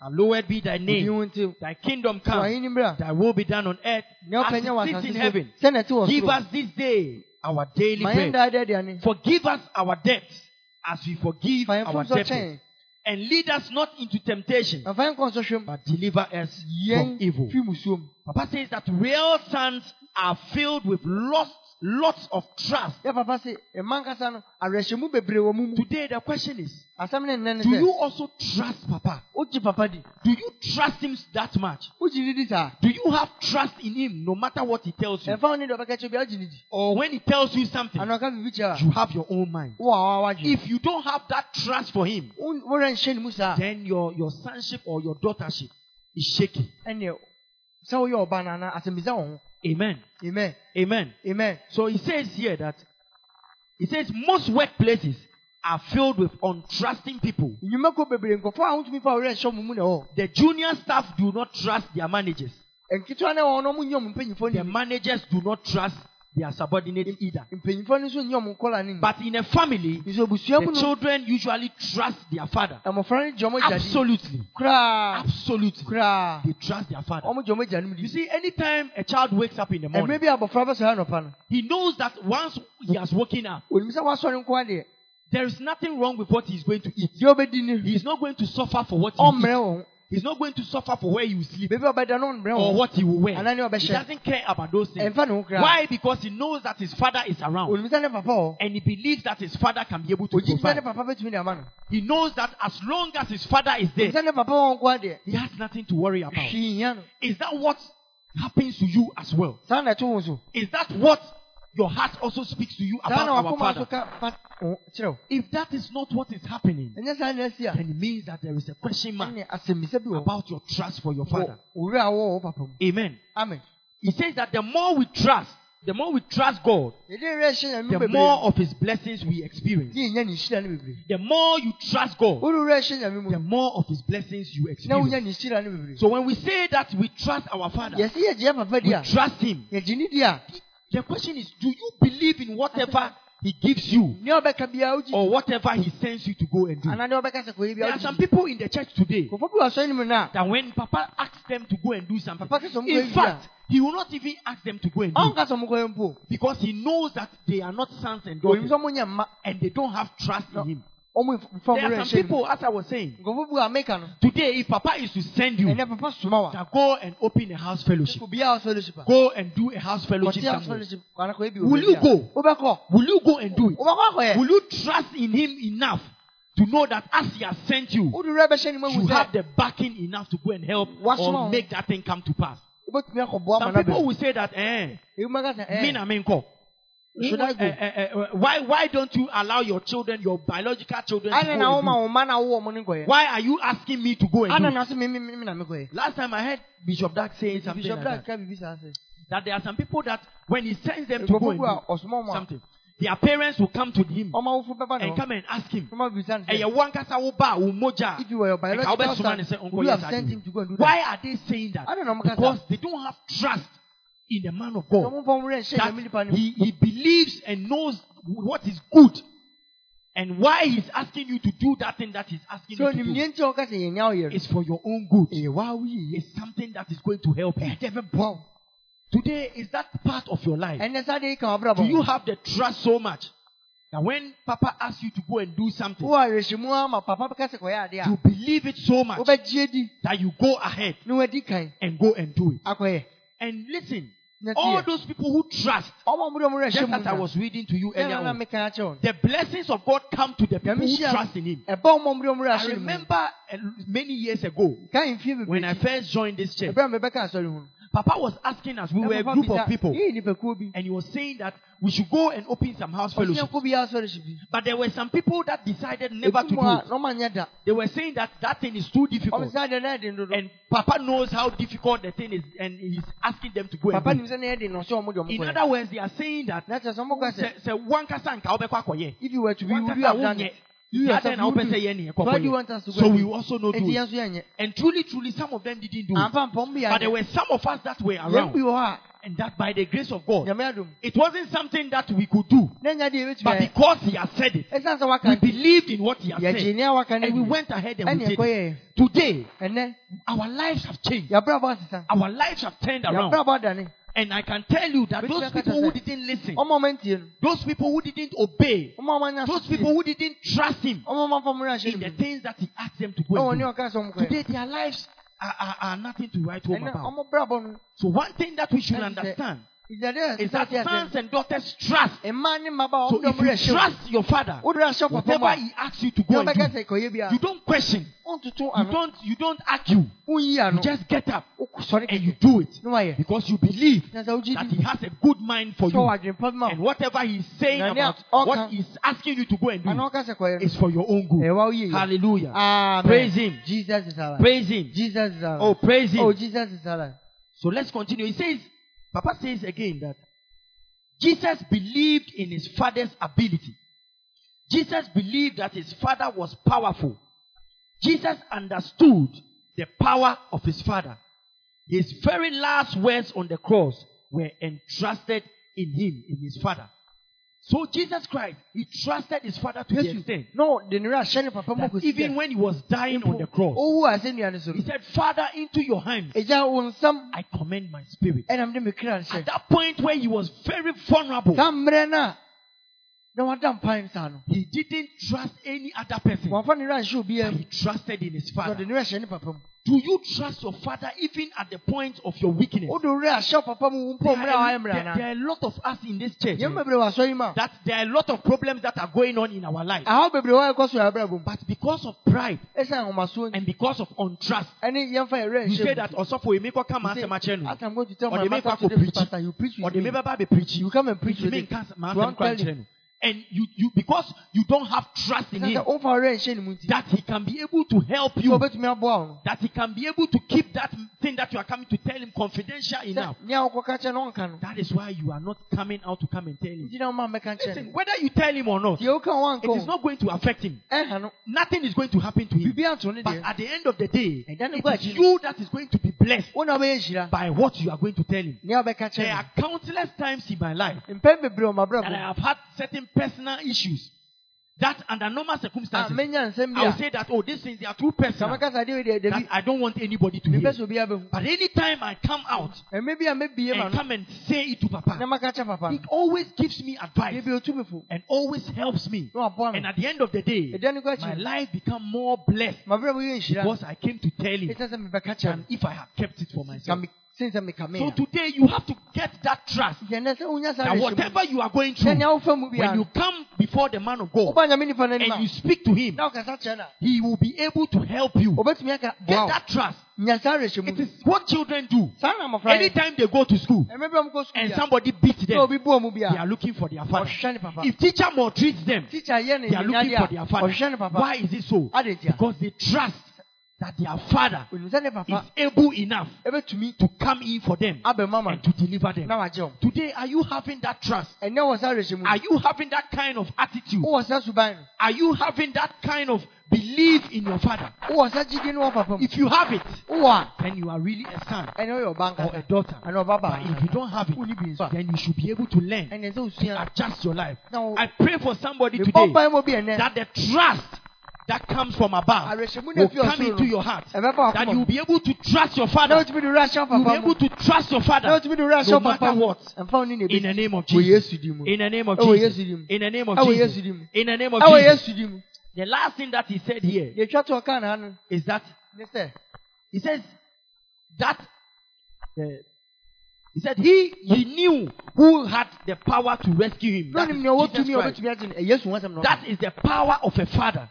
hallowed be thy name. Thy kingdom come, thy will be done on earth as it asase in heaven. Sɛnea ɛte wɔ Give us this day our daily bread. daa da aduane. Forgive us our debts as we forgive our debtors. And lead us not into temptation, Mfa yɛn nkɔ but deliver us from evil. Papa says that real sons are filled with lots, lots of trust. Yɛ papa se, eh, mmaa nkasa no, awerɛhyɛmu bebree wɔ mu mu. Today the question is, do you also trust Papa? wogye papa di. Do you trust him that much? Do you have trust in him no matter what he tells you? Ɛmfa wo ne deɛ ɔbɛka kyerɛ biara wogye ne di. Or when he tells you something, Ana ɔka biribi kyerɛ you have your own mind. wo a wawa wadwe. If you don't have that trust for him, Wo- worɛ nhyɛ ne then your, your sonship or your daughtership is shaky. Ɛneɛ, sɛ woyɛ ɔba no anaa asɛmmisa wo ho. Amen. Amen. Amen. Amen. So he says here that he says most workplaces are filled with untrusting people. nnwumako bebree nkɔfo a wotumi fa worɛ nhyɛ mo mu na ɛwɔ. The junior staff do not trust their managers. nketewa no ɛwɔ no ɔmo nyɛ ɔmo mpanyinfoɔ The managers do not trust their subordinates either. mpanyinfoɔ no nso nyɛ ɔmo nkɔla ni But in a family, nso abusua mu the no children usually trust their father. gye ɔmo gya di Absolutely. koraa Absolutely. koraa They trust their father. ɔmo gya no mu You di see, anytime a child wakes up in the morning, bi a abɔfra bɛsɔre anɔpa no he knows that once he has woken up, onim sɛ wasɔre nko adeɛ there is nothing wrong with what he's going to eat. ni He's not going to suffer for what he eats. wɔn He's not going to suffer for where he will sleep beebi a ɔbɛda no or what he will wear. He doesn't care about those things. ɛmfa ne ho koraa Why? Because he knows that his father is around. onim sɛ ne papa wɔ And he believes that his father can be able to ogyi sɛ ne provide. papa bɛtumi de ama no He knows that as long as his father is there, sɛ ne papa wɔ nko adeɛ he has nothing to worry about. hwii hia no Is that what happens to you as well? saa na ɛto wo so Is that what your heart also speaks to you about our father? so ka fa wo- kyerɛ wo If that is not what is happening, ɛnyɛ saa na asi a then it means that there is a question mark ɛne asɛmmisa bi wɔ about your trust for your father. wɔ owura a wɔwɔ wo papa mu Amen. amen He says that the more we trust, the more we trust God, yɛde werɛ hyɛ nyame mu the more of his blessings we experience. ne yɛnya ne nhyira no bebree The more you trust God, wode werɛ hyɛ nyame mu the more of his blessings you experience. ne nhyira no bebree So when we say that we trust our father, yɛsɛ yɛgyeɛ papa di we trust him. Yɛgye ne di a The question is, do you believe in whatever he gives you nea ɔbɛka biara wogye or whatever he sends you to go and do? anaa deɛ ɔbɛka sɛ kɔyɛ There are some people in the church today kɔfɔ bi wɔ asɔre no mu no a that when Papa asks them to go and do something, Papa ka sɛ ɔmo in fact, he will not even ask them to go and do it ɔnka sɛ ɔmokɔyɛ mpo because he knows that they are not sons and daughters sɛ ɔmonyɛ mma and they don't have trust in him. There are some people, as I was saying, nkɔfɔ bi wɔ ameka no. today, if Papa is to send you, ɛnɛ papa soma wa that go and open a house fellowship, obiara wɔ fellowship. Go and do a house fellowship somewhere. fellowship. Kɔana kɔyɛ bi Will you go? Will you go and do it? akɔyɛ Will you trust in him enough to know that as he has sent you, wode werɛ bɛhyɛ ne mu you have the backing enough to go and help or make that thing come to pass? wobɛtumi akɔboa ma Some people will say that, eh, ebi maka sɛ me na me nko. Should I go? Eh, eh, eh, why, why don't you allow your children, your biological children, to go and do? wo ma na wo wɔ mo ne nkɔyɛ Why are you asking me to go and do? Last time I heard Bishop Dag saying something bishop like that, ka bibi saa sɛ that there are some people that when he sends them to go and do ɔsoma ɔmo a something, their parents will come to him ɔma wofo bɛba and come and ask him, ɔma bisa no. "Ɛyɛ sɛ wo ankasa wo ba a, wo mogya a, if you were your biological son ne would you have sent him to go and do that. Why are they saying that? I don't know. Because they don't have trust in the man of God. ɔmo mfa mo werɛ hyɛ That nyame nipa no mu he, he believes and knows what is good. And why he's asking you to do that thing that he's asking so you to do nimdeɛ nti a ɔka sɛ yɛnya wo yɛ is for your own good. Eh, no ɛyɛ waa wo yie It's something that is going to help you. Eh, wo Today, is that part of your life? ɛnɛ saa de yi ka wabrabɔ Do you have the trust so much that when Papa asks you to go and do something, wo awerɛhyɛmu ama papa bɛka sɛ kɔyɛ ade a you believe it so much that you go ahead na wadi kan and go and do it? And listen, all those people who trust, ɔma mo de ɔmo werɛ just as I was reading to you earlier on, meka akyerɛ wo the blessings of God come to the people who trust in Him. ɛba ɔma mo de ɔmo werɛ I hyɛ no mu remember uh, many years ago when I first joined this church, ɛberɛ a mebɛka asɔre ho no Papa was asking us, we were a papa group of bisa, people, yɛyɛ nipakuo bi and he was saying that we should go and open some house fellowship. ɔsiɛnko bi asɔre bi But there were some people that decided never to ebi do it. na ɔma nyɛ da They were saying that that thing is too difficult. sɛ adeɛ na ɛde ndodo And Papa knows how difficult the thing is, and he's asking them to go and do nim it. sɛ na ɛde na ɔsɛ ɔmo de ɔmo In other words, they are saying that if you were to be you would Wankasa have done wonyɛ. it you Nti yourself you wopɛ would sɛ do so why do you want us to go So we also not do Enti it. yɛn nso And truly, truly, some of them didn't do it. ampa mpa ɔmo bi But there were some of us that were around. And that by the grace of God, it wasn't something that we could do. na nya deɛ yɛbɛtumi But because He has said it, ɛsiane sɛ waka we believed in what He has said. nea waka no And we went ahead and we did it. Today, our lives have changed. Our lives have turned around. And I can tell you that those people who didn't listen, ɔma ɔma ntie no those people who didn't obey, ɔma ɔma nya those people who didn't trust Him ɔma ɔma mfa mo werɛ ahyɛ in the things that He asked them to go and do. ɔka sɛ ɔmo Today, their lives are, are, are nothing to write home about. ɔmo brabɔ no So, one thing that we should understand is that sons and daughters trust. mmaa ne mmabaawa So, ɔmo de ɔmo if you werɛ hyɛ mu trust your father, wode werɛ ahyɛ papa mu whatever he asks you to go and do, sɛ kɔyɛ bia you don't question. You don't, you don't argue. You just get up oh, wokɔsɔre and you do it because you believe na sɛ wogye that he has a good mind for you. ɔwɔ adwene pa bi ma And whatever he's saying about what he's asking you to go and do is for your own good. Eh, yie Hallelujah. amen Praise him. jesus is alive Praise him. jesus is alive Oh, praise him. oh jesus is alive So let's continue. He says, Papa says again that Jesus believed in his father's ability. Jesus believed that his father was powerful. Jesus understood the power of his father. His very last words on the cross were entrusted in him, in his father. So Jesus Christ, he trusted his father to the extent na ɔde ne werɛ ahyɛ ne papa mu that even when he was dying on the cross, ɔwu asɛnnua no so he said, Father, into your hands agya wo nsam I commend my spirit. ɛnam de me kra At that point where he was very vulnerable, he didn't trust any other person. wɔamfa ne werɛ anhyɛ obiara He trusted in his father. ne werɛ hyɛ ne papa mu Do you trust your father even at the point of your weakness? wode wo werɛ ahyɛ wo papa mu wo There are, there- there are a lot of us in this church yɛm bebree wɔ asɔre that there are a lot of problems that are going on in our life. ahaw bebree wɔ ɛkɔ so yɛ But because of pride ɛsiane ahomasoɔ nti and because of untrust, you say that mu also for you make come and say, I'm going to tell Or my they make master up for today, preaching. pastor, you preach Or with they me. may be preaching. You come and preach You with may me. man, So I'm can't telling you. And you, you because you don't have trust in him sɛ womfa wo werɛ nhyɛ ne mu nti that he can be able to help you, wobɛtumi aboa wo no that he can be able to keep that thing that you are coming to tell him confidential enough. sɛ nea wokɔka kyerɛ no ɔnka no That is why you are not coming out to come and tell him. nti na woma mmɛka nkyerɛ Listen, whether you tell him or not, deɛ woka wo it wankɔ not going to affect him. Nothing is going to happen to him. biribi anto ne But at the end of the day, ne it is you that is going to be blessed wo na wobɛyɛ nhyira by what you are going to tell him. There are countless times in my life no mpɛn bebree wɔ that I have had certain personal issues. That under normal circumstances, I will say that, oh, these things, they are too personal. Sɛ mɛkasa deɛ deɛ that I don't want anybody to hear. sɛ obiara bɛhu But anytime I come out ɛmɛ bi a mɛbie ma and come and say it to Papa, maka kyerɛ papa. it always gives me advice deɛ bi otu me fo and always helps me. And at the end of the day, kɔ my life become more blessed mabrabɔ yɛ nhyira because I came to tell him ɛsɛ sɛ mebɛka kyerɛ than no if I had kept it for myself. Sɛ meka So today you have to get that trust nti ɛnɛ sɛ wonya saa that whatever you are going through, sɛ nea wofa mu when you come before the man of God woba nyame nipa no anim and you speak to him, na wokasa kyerɛ he will be able to help you. Get that trust. nya saa awerɛhyɛmu It is what children do. Anytime they go to school ɛmɛ bi a mokɔ and somebody beats them, obi boa mu bi they are looking for their father. ɔhwehwɛ ne papa. If teacher maltreats them, teacher yɛ ne they are looking for their father. ɔhwehwɛ ne papa. Why is it so? Because they trust that their father onim sɛ ne is able enough to me to come in for them and to deliver them. na wagye wo Today, are you having that trust? ɛnɛ wɔ saa awerɛhyɛmu Are you having that kind of attitude? wowɔ saa suban no Are you having that kind of belief in your father? wowɔ saa gyidi no wɔ papa mu If you have it, then you are really a son a ɛnɛ woyɛ ɔba or a daughter. But if you don't have it, wonni bi nso a then you should be able to learn to adjust your life. I pray for somebody today mpae mu bi that the trust that comes from above will come into your heart. That you will be able to trust your father. wotumi de You will be able to trust your father wotumi de wura no matter what. ɛmfa wo ne In the name of Jesus. yesu di mu In the name of Jesus. yesu di mu In the name of Jesus. yesu di mu In the name of Jesus. yesu di mu The last thing that he said here deɛ twa to ɔka na ha no is that he says that uh, he said he he knew who had the power to rescue him. That is nea ɔwɔ Jesus tumi a Christ. ɔbɛtumi agye no ɛyɛ yesu ho asɛm na ɔka. That is the power of a father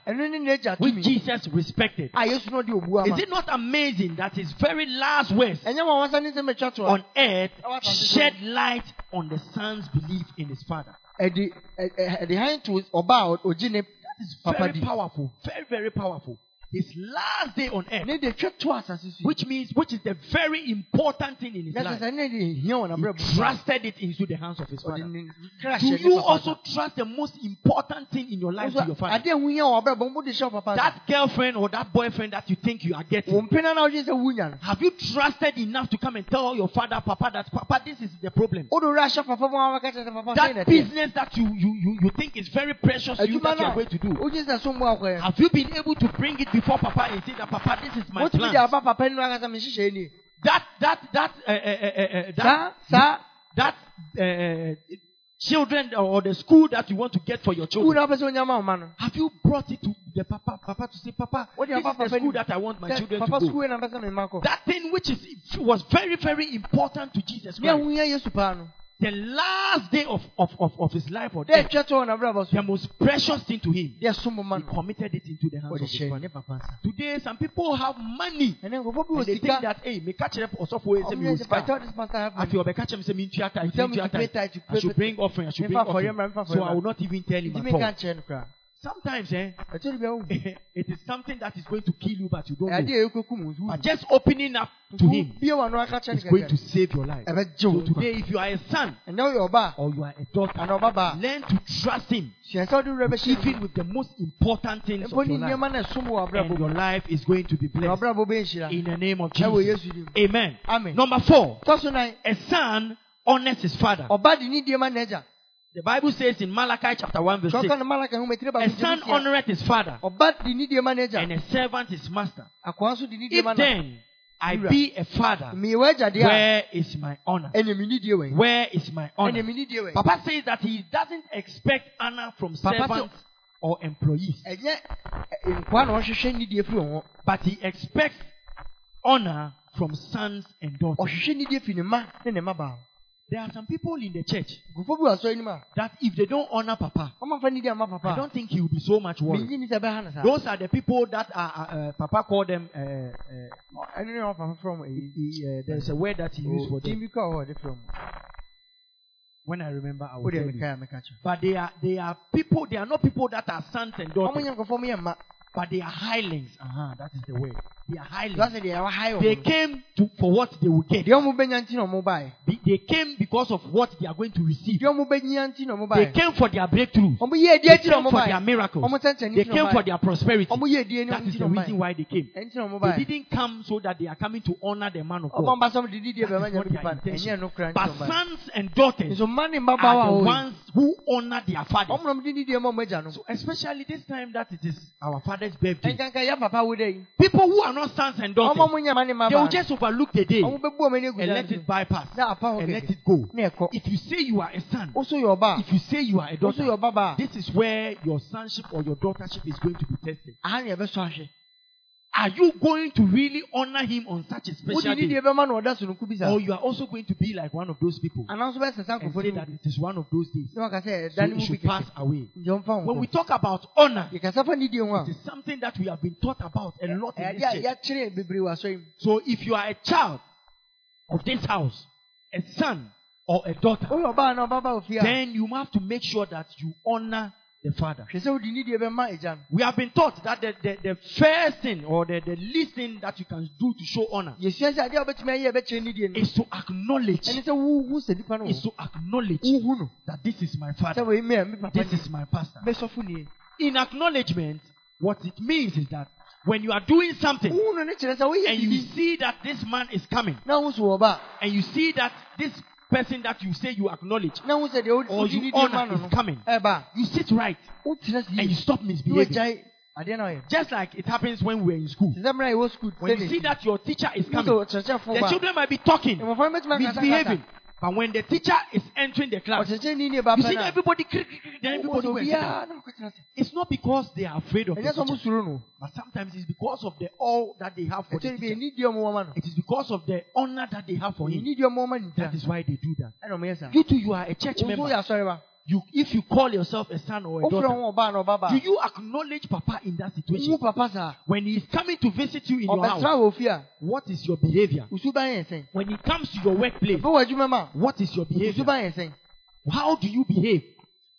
which Jesus respected. a yesu no de obu ama Is it not amazing that his very last words ɛnyɛ wɔn wasa ne nsɛm atwa to a on earth shed light on the son's belief in his father? That is very powerful. Very, very powerful. His last day on earth, ne de twa to asase so yi. which means, which is the very important thing in his life. sɛ ne de hia wɔ He trusted it into the hands of his father. Do you also trust the most important thing in your life to your father? adeɛ ho hia wɔ ɔbrabɔ mo de hyɛ wo papa nsa. That girlfriend or that boyfriend that you think you are getting. mpena na ɔgye sɛ wunya no Have you trusted enough to come and tell your father, Papa, that Papa, this is the problem? wode wura ahyɛ papa mu a waka kyerɛ sɛ papa sɛn na That business that you, you, you, you think is very precious to you that you are going to do. wogye sɛ so mmoa akɔyɛ Have you been able to bring it before Papa and say that Papa, this is my plan? de aba papa no akasa menhyehyɛe nie That that that uh, uh, uh, uh, that saa that uh, children or the school that you want to get for your children. na wopɛ sɛ onyama wo ma no Have you brought it to the Papa, Papa to say, Papa, this is the school that I want my children papa to go. school na mpɛ sɛ mema kɔ That thing which is was very very important to Jesus Christ. Ahohia yesu paa no The last day of of of, of his life or death, ɛtwa to wɔ the most precious thing to him, deɛ som ma he committed it into the hands of his hyɛ father. ne papa nsa Today, some people have money ɛnɛ nkurɔfoɔ bi and wɔ they think that, hey, me catch up or so for Ɔmo yɛ sɛ, if I tell this pastor I have money, be catch him say me tell me me to pay tithe, I should bring offering. I should Me bring offering. him, me fa for So. I will not even tell him at all. Nkyerɛ no koraa Sometimes, eh, ɛkyɛ de bɛwo it is something that is going to kill you, but you don't know. a ɛkɔkum But just opening up to him bie wɔ no aka kyerɛ is going to save your life. So today, if you are a son or you are a daughter, a ana ɔbaba a learn to trust him, sua sɛ wode werɛ even with the most important things of your life. nneɛma na ɛsom wɔ And your life is going to be blessed. Ɔbrabɔ bɛyɛ nhyira in the name of Jesus. Amen. amen. Number four, a son honors his father. Ɔba de ne die ma n'agya The Bible says in Malachi chapter 1 verse 6, kɔkɔ ne malaka ho metire ba a son honoreth his father, ɔba de ne die ma n'agya and a servant his master. akoa nso de ne die ma If then I be a father, meyɛ w'agya deɛ where is my honor? ɛna me ne die Where is my honor? Papa says that he doesn't expect honor from servants or employees, ɛnyɛ ɛ- nkoa na ɔhwehwɛ ne die firi wɔn hɔ but he expects honor from sons and daughters. Ɔhwehwɛ ne die firi ne ma ne ne ma baa There are some people in the church nkurɔfoɔ bi wɔ asɔre that if they don't honor Papa, ɔma fa ne die ama I don't think he will be so much worried. menyi ni sɛ ɛbɛha no saa Those are the people that are, uh, uh, Papa called them, uh, uh, ɛno ne ɔpapa from. he- he, uh, there's a word that he used for them. bi kɔ hɔ ɔde from? When I remember, I will tell you. meka a meka kyerɛ But they are, they are people, they are not people that are sons and daughters, nyɛ nkɔfoɔ mo yɛ mma but they are hirelings. Uh-huh, that is the way. They are hirelings. lɔsɛ deɛ ɛwɔ They came to, for what they will get. deɛ ɔmo bɛnya nti na ɔmo baeɛ Be- They came because of what they are going to receive. deɛ ɔmo bɛnya nti na ɔmo They came for their breakthrough. They came for their miracles. They came for their prosperity. ɔmo yɛ die That is the reason why they came. ɛnti na ɔmo They didn't come so that they are coming to honor the man of God. amba sɔm de didi bɛma That is their intention. ɛnyɛ no kura nti But na ɔmo baeɛ sons and daughters nso mma ne mmabaawa are the ones who honor their fathers. ɔmo nam de didi ma ɔmo agya no So especially this time that it is our father's birthday. ɛnkanka yɛ papa wo dɛ yi People who are not sons and daughters, mo nya ma ne they will just overlook the day ɔmo bɛbu ɔmo ani agu and let it bypass na apa hɔ and let it go. If you say you are a son, woso yɛ ɔba if you say you are a daughter, yɛ ɔbaba a this is where your sonship or your daughtership is going to be tested. Are you going to really honor him on such a special day? deɛ bɛma no ɔda sononko bi saa Or you are also going to be like one of those people anaa nso bɛsesa and say that it is one of those days. So it should pass away. When we talk about honor, yɛkasa fa ne die ho a it is something that we have been taught about a lot in this church. yɛakyerɛ bebree wɔ asɔre mu So if you are a child of this house, a son or a daughter, woyɛ ɔbaa na ɔbaba wɔ fie a then you have to make sure that you honor the father. hwɛ sɛ wode ne die bɛma agya no We have been taught that the, the, the first thing or the, the least thing that you can do to show honor yɛsua sɛ adeɛ a wobɛtumi ayɛ ɛbɛkyerɛ ne die no. is to acknowledge, ɛne sɛ wohu sɛ nipa no. Is to acknowledge that this is my father, wɔyi me a me papa this is my pastor. In acknowledgement, what it means is that when you are doing something wohu no ne kyerɛ sɛ woyɛ and you see that this man is coming, na wohu so wɔ ba. and you see that this person that you say you acknowledge, na wohu sɛ deɛ wode or you ne die ma honor is coming, ɛba you sit right a wotena se and you? stop misbehaving. wagyae adeɛ na ɔyɛ Just like it happens when we're in school. te sɛ mmerɛ a yɛwɔ skul When you see that your teacher is coming, the children might be talking, mmɔfra no bɛtumi misbehaving. But when the teacher is entering the class, you ɔkyerɛkyerɛni ne ba see everybody, then everybody will sit down. obiara na ɔkɔtena se It's not because they are afraid of the ɛnyɛ sɛ ɔmo teacher, but sometimes it's because of the all that they have for the teacher. ɛni die ɔmo wɔma no It is because of the honor that they have for him. ɛni die ɔmo wɔma ne That is why they do that. ɛna ɔmo yɛ saa You too, you are a church member. Yɛ asɔre ba You, if you call yourself a son or a daughter, ho ɔbaa na ɔba ba. do you acknowledge Papa in that situation? wo papa saa When he is coming to visit you in your house, wɔ fie a what is your behavior? wosu ba yɛ sɛn When he comes to your workplace, ɛbɛ wɔ adwuma ma. what is your behavior? ba yɛ sɛn How do you behave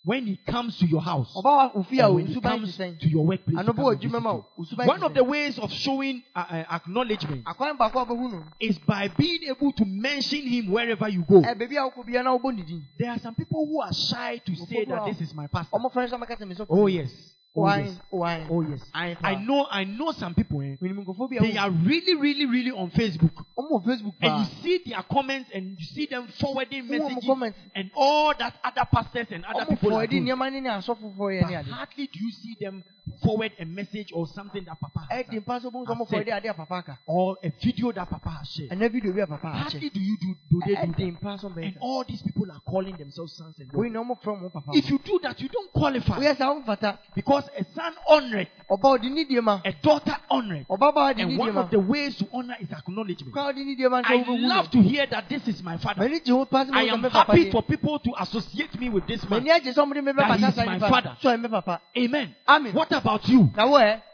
when he comes to your house? ɔba wɔ fie a Or when he wosu ba yɛ comes to your workplace. to ano bɛ come wɔ and adwuma visit ma you. wosu ba One of the ways of showing uh, uh, acknowledgement akwan baako a bɛhu no is by being able to mention him wherever you go. ɛ beebi a wokɔ bia na wobɔ ne din There are some people who are shy to say that this is my pastor. ɔmo fɛn sɛ ɔmɛka sɛ mesɔfo Oh yes. Oh yes. wan Oh yes. Aye, I know I know some people eh, menim nkɔfoɔ bi a they are really, really, really on Facebook. wɔ facebook And you see their comments and you see them forwarding messages and all that other pastors and other people are doing. nneɛma ne ne asɔfofoɔ yɛ But hardly do you see them forward a message or something that Papa has ɛdi done, mpa so bohu sɛ ɔmo said. fɔwɔdi ade a papa or a video that Papa has shared. ɛnɛ video bi a papa Hardly do you do, do they do that. And all these people are calling themselves sons and daughters. na ɔmo fɛ papa If you do that, you don't qualify woyɛ saa ɔmfata because a son honored, ɔba ɔdi ne die ma a daughter honored, ɔba ba ɔdi and one of the ways to honor is acknowledgement. kwa ɔdi ne die ma I love to hear that this is my father. mɛni gye ho pa sɛ I am happy for people to associate me with this man. mɛni agye sɛ ɔmo de me That he is my father. so ɔyɛ me papa Amen. amen What about you?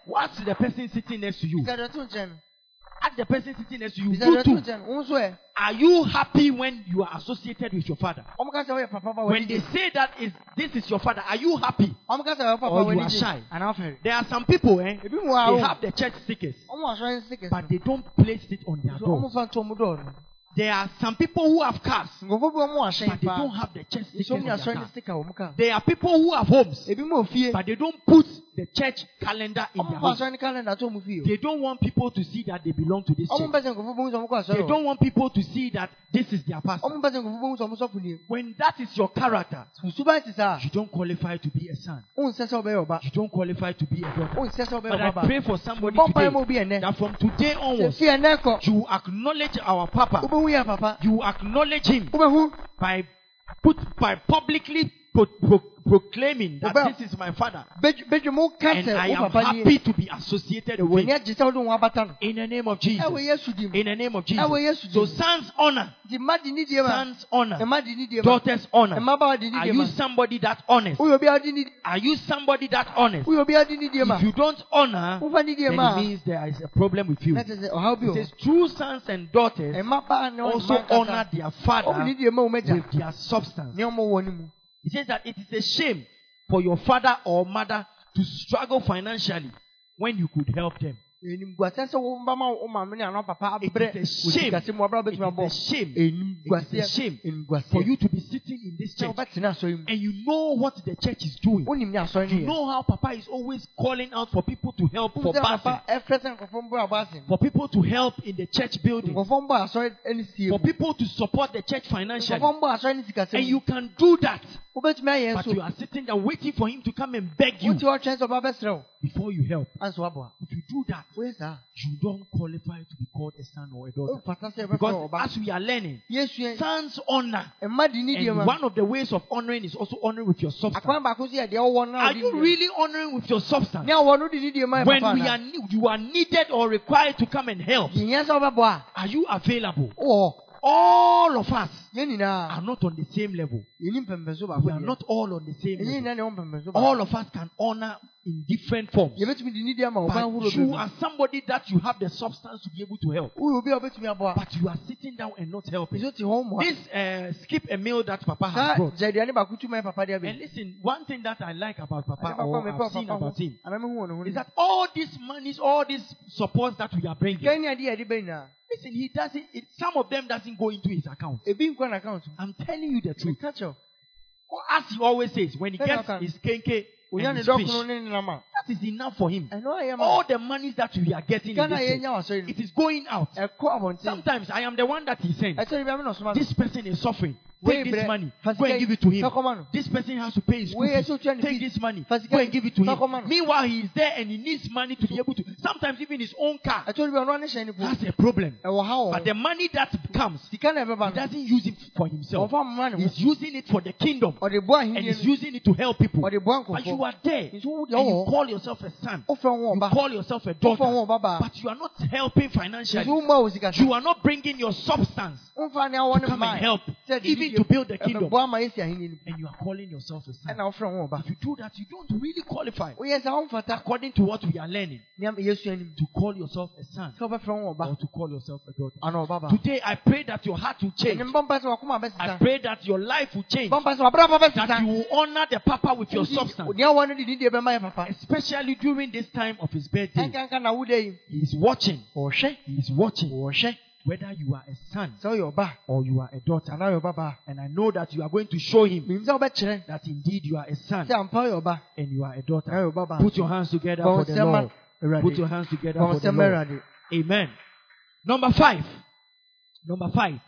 What's the person sitting next to you? bisade to nkyɛn Ask the person sitting next to you. You too. nkyɛn no wo nso ɛ Are you happy when you are associated with your father? ɔmo ka sɛ ɔyɛ papa ba When they say that is this is your father, are you happy? ɔmo ka sɛ ɔyɛ papa Or you are shy. There are some people, eh? They have the church stickers, ɔmo asɔre nse kɛse but they don't place it on their so ɔmo doors. fa nto ɔmo dɔɔ no There are some people who have cars, nkɔfo bi ɔmo ahyɛn but they don't have the church stickers on their car. sika wɔ mo ka There are people who have homes, ebi mu ofie but they don't put the church calendar in their ɔmo fa house. asɔre ne calendar to ɔmo fie o They don't want people to see that they belong to this church. mpɛ sɛ nkɔfo bohu sɛ ɔmo kɔ They don't want people to see that this is their pastor. ɔmo mpɛ sɛ nkɔfo bohu sɛ ɔmo sɔfo nie When that is your character, suban ti saa you don't qualify to be a son. onsɛ sɛ ɔbɛyɛ ɔba You don't qualify to be a daughter. onsɛ sɛ ɔbɛyɛ But I pray for somebody today that from today onwards, you acknowledge our Papa. You acknowledge him by put by publicly pro, pro, proclaiming that Oba- this is my father, bɛdwe mu ka and I am happy to be associated with him. agye sɛ wode wo abata no In the name of Jesus. ɛwɔ yesu di mu In the name of Jesus. ɛwɔ yesu di So sons honor, nti mma di ne die ma sons honor, ɛma di ne die ma daughters honor. mmabaawa di ne Are you somebody that honest? woyɛ obiara di ne Are you somebody that honest? woyɛ obiara di ne die ma If you don't honor, wofa ne die then it means there is a problem with you. It kyerɛ sɛ ɔhaw bi wɔ says true sons and daughters also honor their father ne die ma wo mɛgya with their substance. Ne ɔmo wɔ ne mu He says that it is a shame for your father or mother to struggle financially when you could help them. enimguasɛ sɛ wo ba ma wo maame ne anɔ papa It is a shame. osikase mu ɔbra It is a shame. It is a shame for you to be sitting in this church and you know what the church is doing. wonim ne asɔre You know how Papa is always calling out for people to help for Wonim passing, papa ɛfrɛ sɛ nkɔfo mbɔ abɔ ase for people to help in the church building, nkɔfo mbɔ asɔre ne sie for people to support the church financially. nkɔfo mbɔ asɔre ne sikasɛ And you can do that, wobɛtumi ayɛ but you are sitting there waiting for him to come and beg you wote ɔtwɛn sɛ ɔba bɛserɛ wo before you help. anso aboa If you do that, woyɛ saa you don't qualify to be called a son or a daughter. wofata sɛ yɛbɛfrɛ Because as we are learning, yɛsua sons honor. mma di ne die And one of the ways of honoring is also honoring with your substance. akwan baako so yɛ deɛ ɔwɔ no a Are you really honoring with your substance? ne ɔwɔ no de ne die ma yɛ When we are you are needed or required to come and help, yɛnyɛ sɛ wobɛboa are you available? a All of us are not on the same level. We are not all on the same level. nyinaa ne ɛwɔ mpɛmpɛso All of us can honor in different forms. yɛbɛtumi de ne die ma ɔba ahorow But you are somebody that you have the substance to be able to help. woyɛ obi a wobɛtumi aboa But you are sitting down and not helping. ɛso te hɔ mmoa This uh, skip a meal that Papa has brought. gya aduane baako tu ma yɛ papa deɛ And listen, one thing that I like about Papa or I've seen about him anaa mehu wɔ ne ho is that all these monies, all these supports that we are bringing, sika ne ade a yɛde bɛn nyinaa listen, he doesn't. It, some of them doesn't go into his account. ebi nkɔ n'account mu I'm telling you the truth. Catch up. As he always says, when he gets his kenkey and his fish, dɔkono ne ne nam a that is enough for him. ɛno ayɛ ma All the monies that we are getting in this church, yɛnya wɔ asɔre it is going out. Sometimes I am the one that he sends. ɛsɛ bi a me na ɔsoma This person is suffering. Take this money. Go and give it to him. fa kɔma no. This person has to pay his school fees. ɛsɛ otua ne Take this money. Go and give it to him. Meanwhile, he is there and he needs money to be able to. Sometimes even his own car bi a ɔno ane hyɛn ne po has a problem. wɔ But the money that comes, he doesn't use it for himself. ɔmfa mma ne He's using it for the kingdom. And he's using it to help people. But you are there. nti wo deɛ And you call yourself a son. You call yourself a daughter. wo ɔba baa But you are not helping financially. womma wo sika You are not bringing your substance womfa ne awɔ to come and help, even to build the kingdom. ɛbɛboa ma yɛsi ahenni no And you are calling yourself a son. ɛna wofrɛ wo ɔba If you do that, you don't really qualify. womfata According to what we are learning, nneɛma yɛsua anim to call yourself a son sɛ wobɛfrɛ wo or to call yourself a daughter. ana ɔba baa Today, I pray that your heart will change. ɛne mbɔ mpa sɛ wakoma I pray that your life will change. bɔ mpa sɛ That you will honor the Papa with your substance. nea wɔ no de didie bɛma yɛ papa Especially during this time of his birthday. ɛnkanka na woda He is watching. He is watching whether you are a son sɛ woyɛ ɔba or you are a daughter. anaa woyɛ ɔba And I know that you are going to show him menim sɛ wobɛkyerɛ that indeed you are a son sɛ ampa woyɛ ɔba and you are a daughter. Put your hands together for the Lord. Put your hands together for the Lord. Amen. Number five. Number five.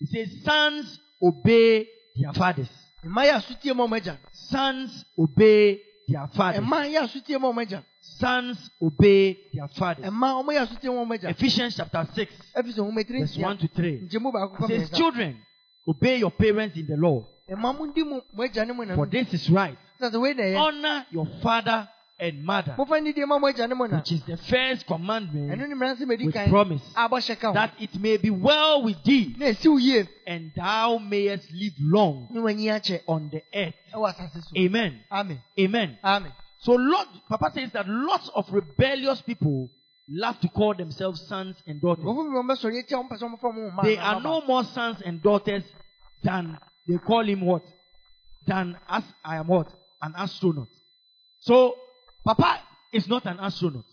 It says, sons obey their fathers. mma yɛ asotie ma ɔmo Sons obey their fathers. mma yɛ asotie ma ɔmo agya Sons obey their fathers. mma ɔmo yɛ asotie ma ɔmo agya Ephesians chapter 6, ɛfi sɛ nhoma tiri verse 1 to 3. It says, Children, obey your parents in the Lord, mma mo ndi mo mo agya ne mo for this is right. sɛ sɛ wei na ɛyɛ Honor your father and mother, mofa nidie ma mo agya ne mo na which is the first commandment ne mmara nsɛm edi with promise, that it may be well with thee, na esi wo yie and thou mayest live long ne wanyi akyɛ on the earth. ɛwɔ asase so Amen. amen Amen. amen So Lord, Papa says that lots of rebellious people love to call themselves sons and daughters. nkɔfo bi wɔn bɛsɔre etia wɔn pɛ sɛ wɔn fa wɔn ho They are no more sons and daughters than they call him what? Than as I am what? An astronaut. So Papa is not an astronaut.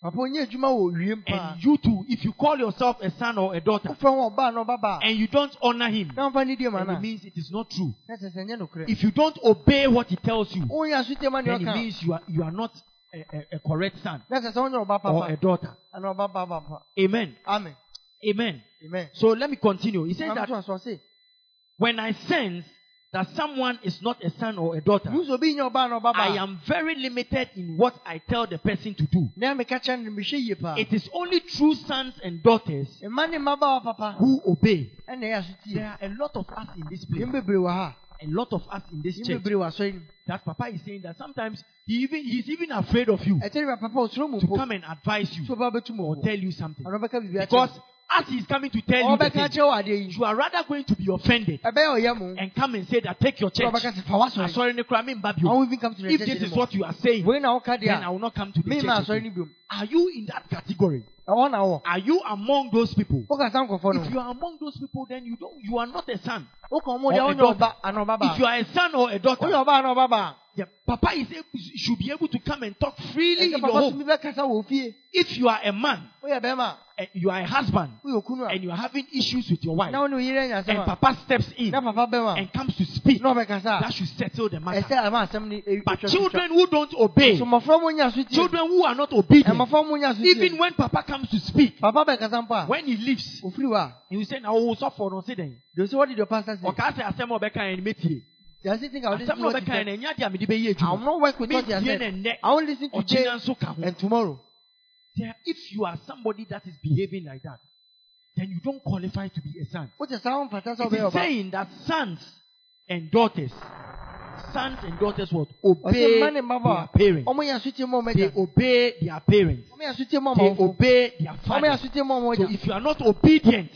papa onye adwuma wɔ wiem paa And you too, if you call yourself a son or a daughter wofrɛ wɔn ɔbaa na ɔba and you don't honor him, na wɔn fa nidie ma na it means it is not true. na sɛ sɛ nyɛ nokorɛ If you don't obey what he tells you, wɔn yɛ asotie ma nea then it means you are you are not a, a, a correct son na sɛ sɛ wonyɛ ɔba or a daughter. ana ɔba ba papa Amen. amen Amen. amen So let me continue. He says that Maame to ase when I sense that someone is not a son or a daughter, wusu obi nyɛ ɔba na I am very limited in what I tell the person to do. na meka kyerɛ no mehwɛ yie paa It is only true sons and daughters mma ne mmabaawa papa. who obey. ɛna ɛyɛ asotie There are a lot of us in this place, yɛn bebree wɔ ha. A lot of us in this church. bebree wɔ asɔre no That Papa is saying that sometimes he even he's even afraid of you ɛkyɛ ne papa osoro to come and advise you or tell you something. ɔno bɛka biribi Because as he's coming to tell you, the thing, akyerɛ wɔ adeɛ yi you are rather going to be offended ɛbɛyɛ ɔyɛ mu and come and say that take your church. ɔbɛka sɛ fa w'asɔre Sorry, Nekrami I won't even come to the If church this is what you are saying, then I will not come to the church. asɔre again. no biom Are you in that category? Are you among those people? woka sa nkɔfɔ If you are among those people, then you don't. You are not a son. Or a daughter. ɔba ana ɔba If you are a son or a daughter, wonyɛ ɔba ana ɔba ba the Papa is able, should be able to come and talk freely in your home. tumi bɛkasa wɔ fie. If you are a man, eh, you are a husband, woyɛ okunu a and you are having issues with your wife, na wo ne wo yere anya and Papa steps in na papa bɛrima and comes to speak, that should settle the matter. ɛsɛ ama asɛm no e- eh, But eh, eh, children who don't obey, so mmɔfra mo nya asotie children who are not obedient, mmɔfra mo nya even when Papa comes to speak, papa bɛkasa mpo a when he leaves, ofiri hɔ a he will say, "Now, oh, suffer no say then." they will say what did your pastor say Or can say, "Asem obeka en metie." they are still thinking I will listen Asem to what he obeka en said enya dia me de be ye I will adwuma. not work with what he has tie said na I will listen today nso ka ho. and tomorrow There- If you are somebody that is behaving like that, then you don't qualify to be a son. wote saa wo mfata sɛ It ɔba saying that sons and daughters, sons and daughters ɔsɛ obey their parents. ɔmo nya asotie ma ɔmo They obey their parents. ɔmo nya asotie ma They obey their fathers. So if you are not obedient,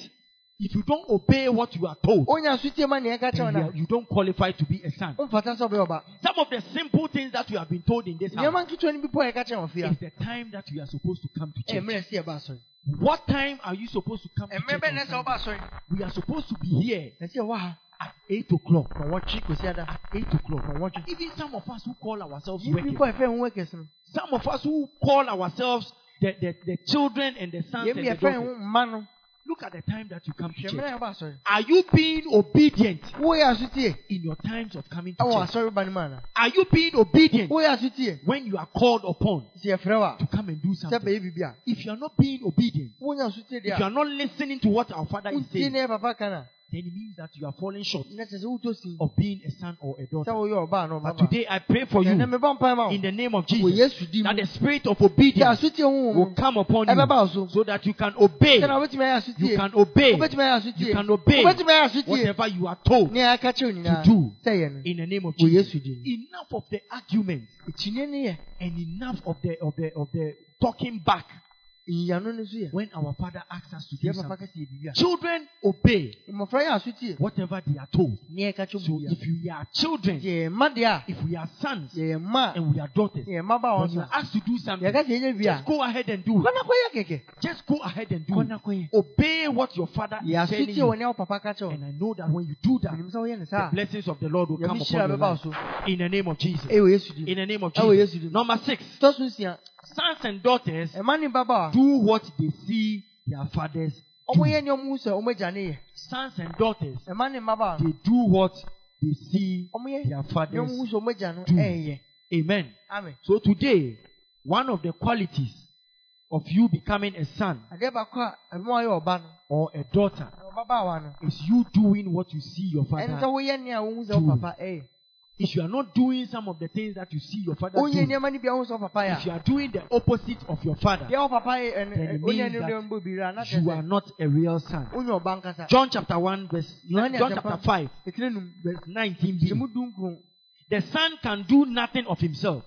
if you don't obey what you are told, ɔnya asotie ma nea then you, you don't qualify to be a son. ɔmfata sɛ ɔbɛyɛ ɔba Some of the simple things that we have been told in this house nneɛma nketewa no bi po a ɛka kyerɛ wɔ fie a is the time that we are supposed to come to church. ɛmmerɛ sɛ yɛba asɔre What time are you supposed to come to church? bɛn on na sɛ Sunday? woba asɔre We are supposed to be here ɛsɛ yɛwɔ ha at 8 o'clock. ma wɔtwe kɔsi ada At 8 o'clock. Even some of us who call ourselves yi bi working, po a ɛfɛ ho wɛkɛs no some of us who call ourselves the, the, the children and the sons and the daughters, ho mma no look at the time that you come to church. Are you being obedient in your times of coming to ɛwɔ church? asɔre ba no Are you being obedient when you are called upon sɛ yɛfrɛ wo to come and do something? bɛyɛ biribi a If you are not being obedient, if you are not listening to what our Father is saying, ne yɛ papa ka no a then it means that you are falling short na kyerɛ sɛ of being a son or a daughter. ana But today I pray for you ɛnɛ mebɔ mpae ma wo in the name of Jesus yesu that the spirit of obedience will come upon you so that you can obey. You can obey. You can obey wobɛtumi ayɛ asotie whatever you are told nea aka kyerɛ wo nyinaa to do sɛ yɛ no in the name of Jesus. yesu di mu Enough of the arguments akyinnye ne yɛ and enough of the of the of the talking back nyiyano no so yɛ when our Father asks us to do something. ka sɛ yɛ biribi a Children obey. Mmɔfra yɛ asotie whatever they are told. nea ɛka kyerɛ So if we are children, a yɛ mma deɛ a if we are sons and we are daughters, when you are asked to do something, yɛka sɛ yɛnyɛ bi a just go ahead and do it. kɔna kɔyɛ kɛkɛ Just go ahead and do it. Obey what your father is telling you. wɔ nea papa ka And I know that when you do that, menim sɛ woyɛ the blessings of the Lord will come upon hyira your bɛba wo life. so In the name of Jesus. ɛwɔ yesu di. In the name of Jesus. Number six, tɔ so nsia sons and daughters ɛma ne babaawa do what they see their fathers do. ɔmo yɛ nea ɔmo hu sɛ ɔmo agya ne yɛ Sons and daughters, ɛma ne mmabaawa they do what they see their fathers. hu sɛ ɔmo agya no do. Amen. amen So today, one of the qualities of you becoming a son adeɛ baako a ɛmo ayɛ ɔba no or a daughter na ɔbabaawa no is you doing what you see your father. woyɛ nea wohu sɛ wo do. If you are not doing some of the things that you see your father wonyɛ do, nneɛma no bi a wohu sɛ wo papa yɛ if you are doing the opposite of your father, a deɛ wo papa yɛ ɛno- Then it means that a na kyerɛ you are not a real son. wonyɛ ɔba nkasa John chapter 1 verse John chapter 5 verse 19b. The son can do nothing of himself,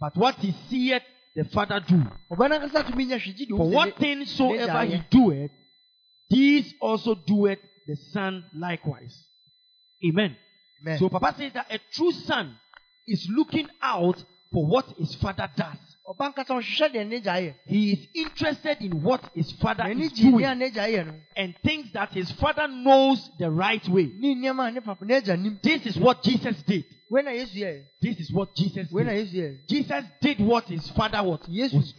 but what he seeth the father do. ɔba no ankasa tumi nya hwee gye de For what thing soever he doeth, these also doeth the son likewise. Amen. Amen. So Papa says that a true son is looking out for what his father does. ɔba nkasa ɔhwehwɛ deɛ ne gya yɛ He is interested in what his father is doing nea ne gya yɛ no and thinks that his father knows the right way. ne nneɛma a ne papa ne agya nim This is what Jesus did. wei na yesu yɛ This is what Jesus did. Jesus did what his father was,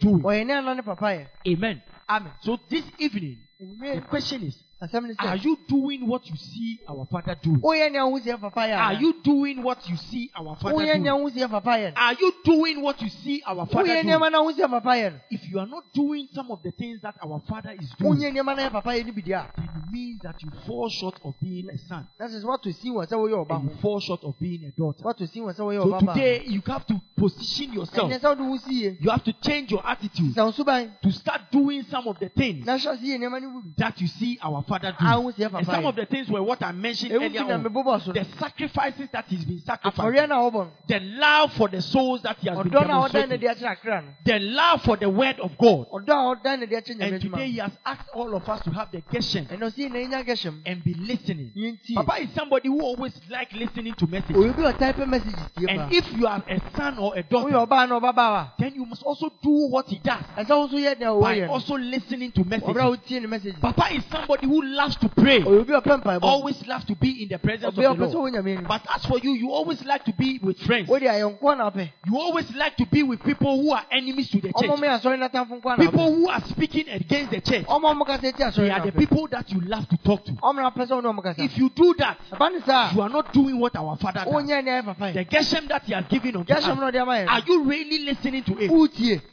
doing. ɔyɛ ne ana ne papa yɛ Amen. amen So this evening, the question is, Are you doing what you see our father doing? woyɛ nea wohu sɛ yɛ papa yɛ Are you doing what you see our father woyɛ nea doing? wohu sɛ yɛ papa yɛ no? Are you doing what you see our father woyɛ doing? nneɛma na wohu sɛ yɛ papa yɛ no? If you are not doing some of the things that our father is doing, wonyɛ nneɛma na yɛ papa yɛ no bi deɛ a then it means that you fall short of being a son na sɛ sɛ woato sin wɔ sɛ woyɛ ɔba and you fall short of being a daughter. woato sin wɔ sɛ woyɛ So today you have to position yourself. ɛnɛ sɛ wode wo si yie You have to change your attitude to start doing some of the things na hyɛ se yie nneɛma no bi that you see our father do. sɛ yɛ And some of the things were what I mentioned earlier on. The sacrifices that he's been sacrificing. no a wɔbɔ no The love for the souls that he has been ɔdɔ no a ɔdan ne demonstrating. de akyerɛ akra no The love for the word of God. ɔdɔ a ɔdan ne de akyerɛ nyame And today he has asked all of us to have the geshem ɛnɛ ɔsi na ɛnya gɛhyɛm and be listening. Papa is somebody who always like listening to messages. oyi bi ɔtaipe messages tie And if you are a son or a daughter, ɔbaa na ɔbabaa then you must also do what he does a ɛsɛ wo nso yɛ by also listening to ɔbrɛ a messages. wotie ne messages Papa is somebody who loves to pray, ɔyɛ obi a ɔpɛ mpaebɔ always loves to be in the presence of the Lord. wo nyame anim But as for you, you always like to be with friends. wode ayɛnkoa na ɔpɛ You always like to be with people who are enemies to the church. me asɔre n'atamfo nkoa na People who are speaking against the church. ɔmo a ɔmo kasa ti They are the people that you love to talk to. ɔmo na pɛ sɛ ɔne ɔmo kasa If you do that, ɛba ne saa you are not doing what our father does. wonyɛ nea ɛyɛ papa The geshem that he has given unto us. na ɔde ama yɛ Are you really listening to it?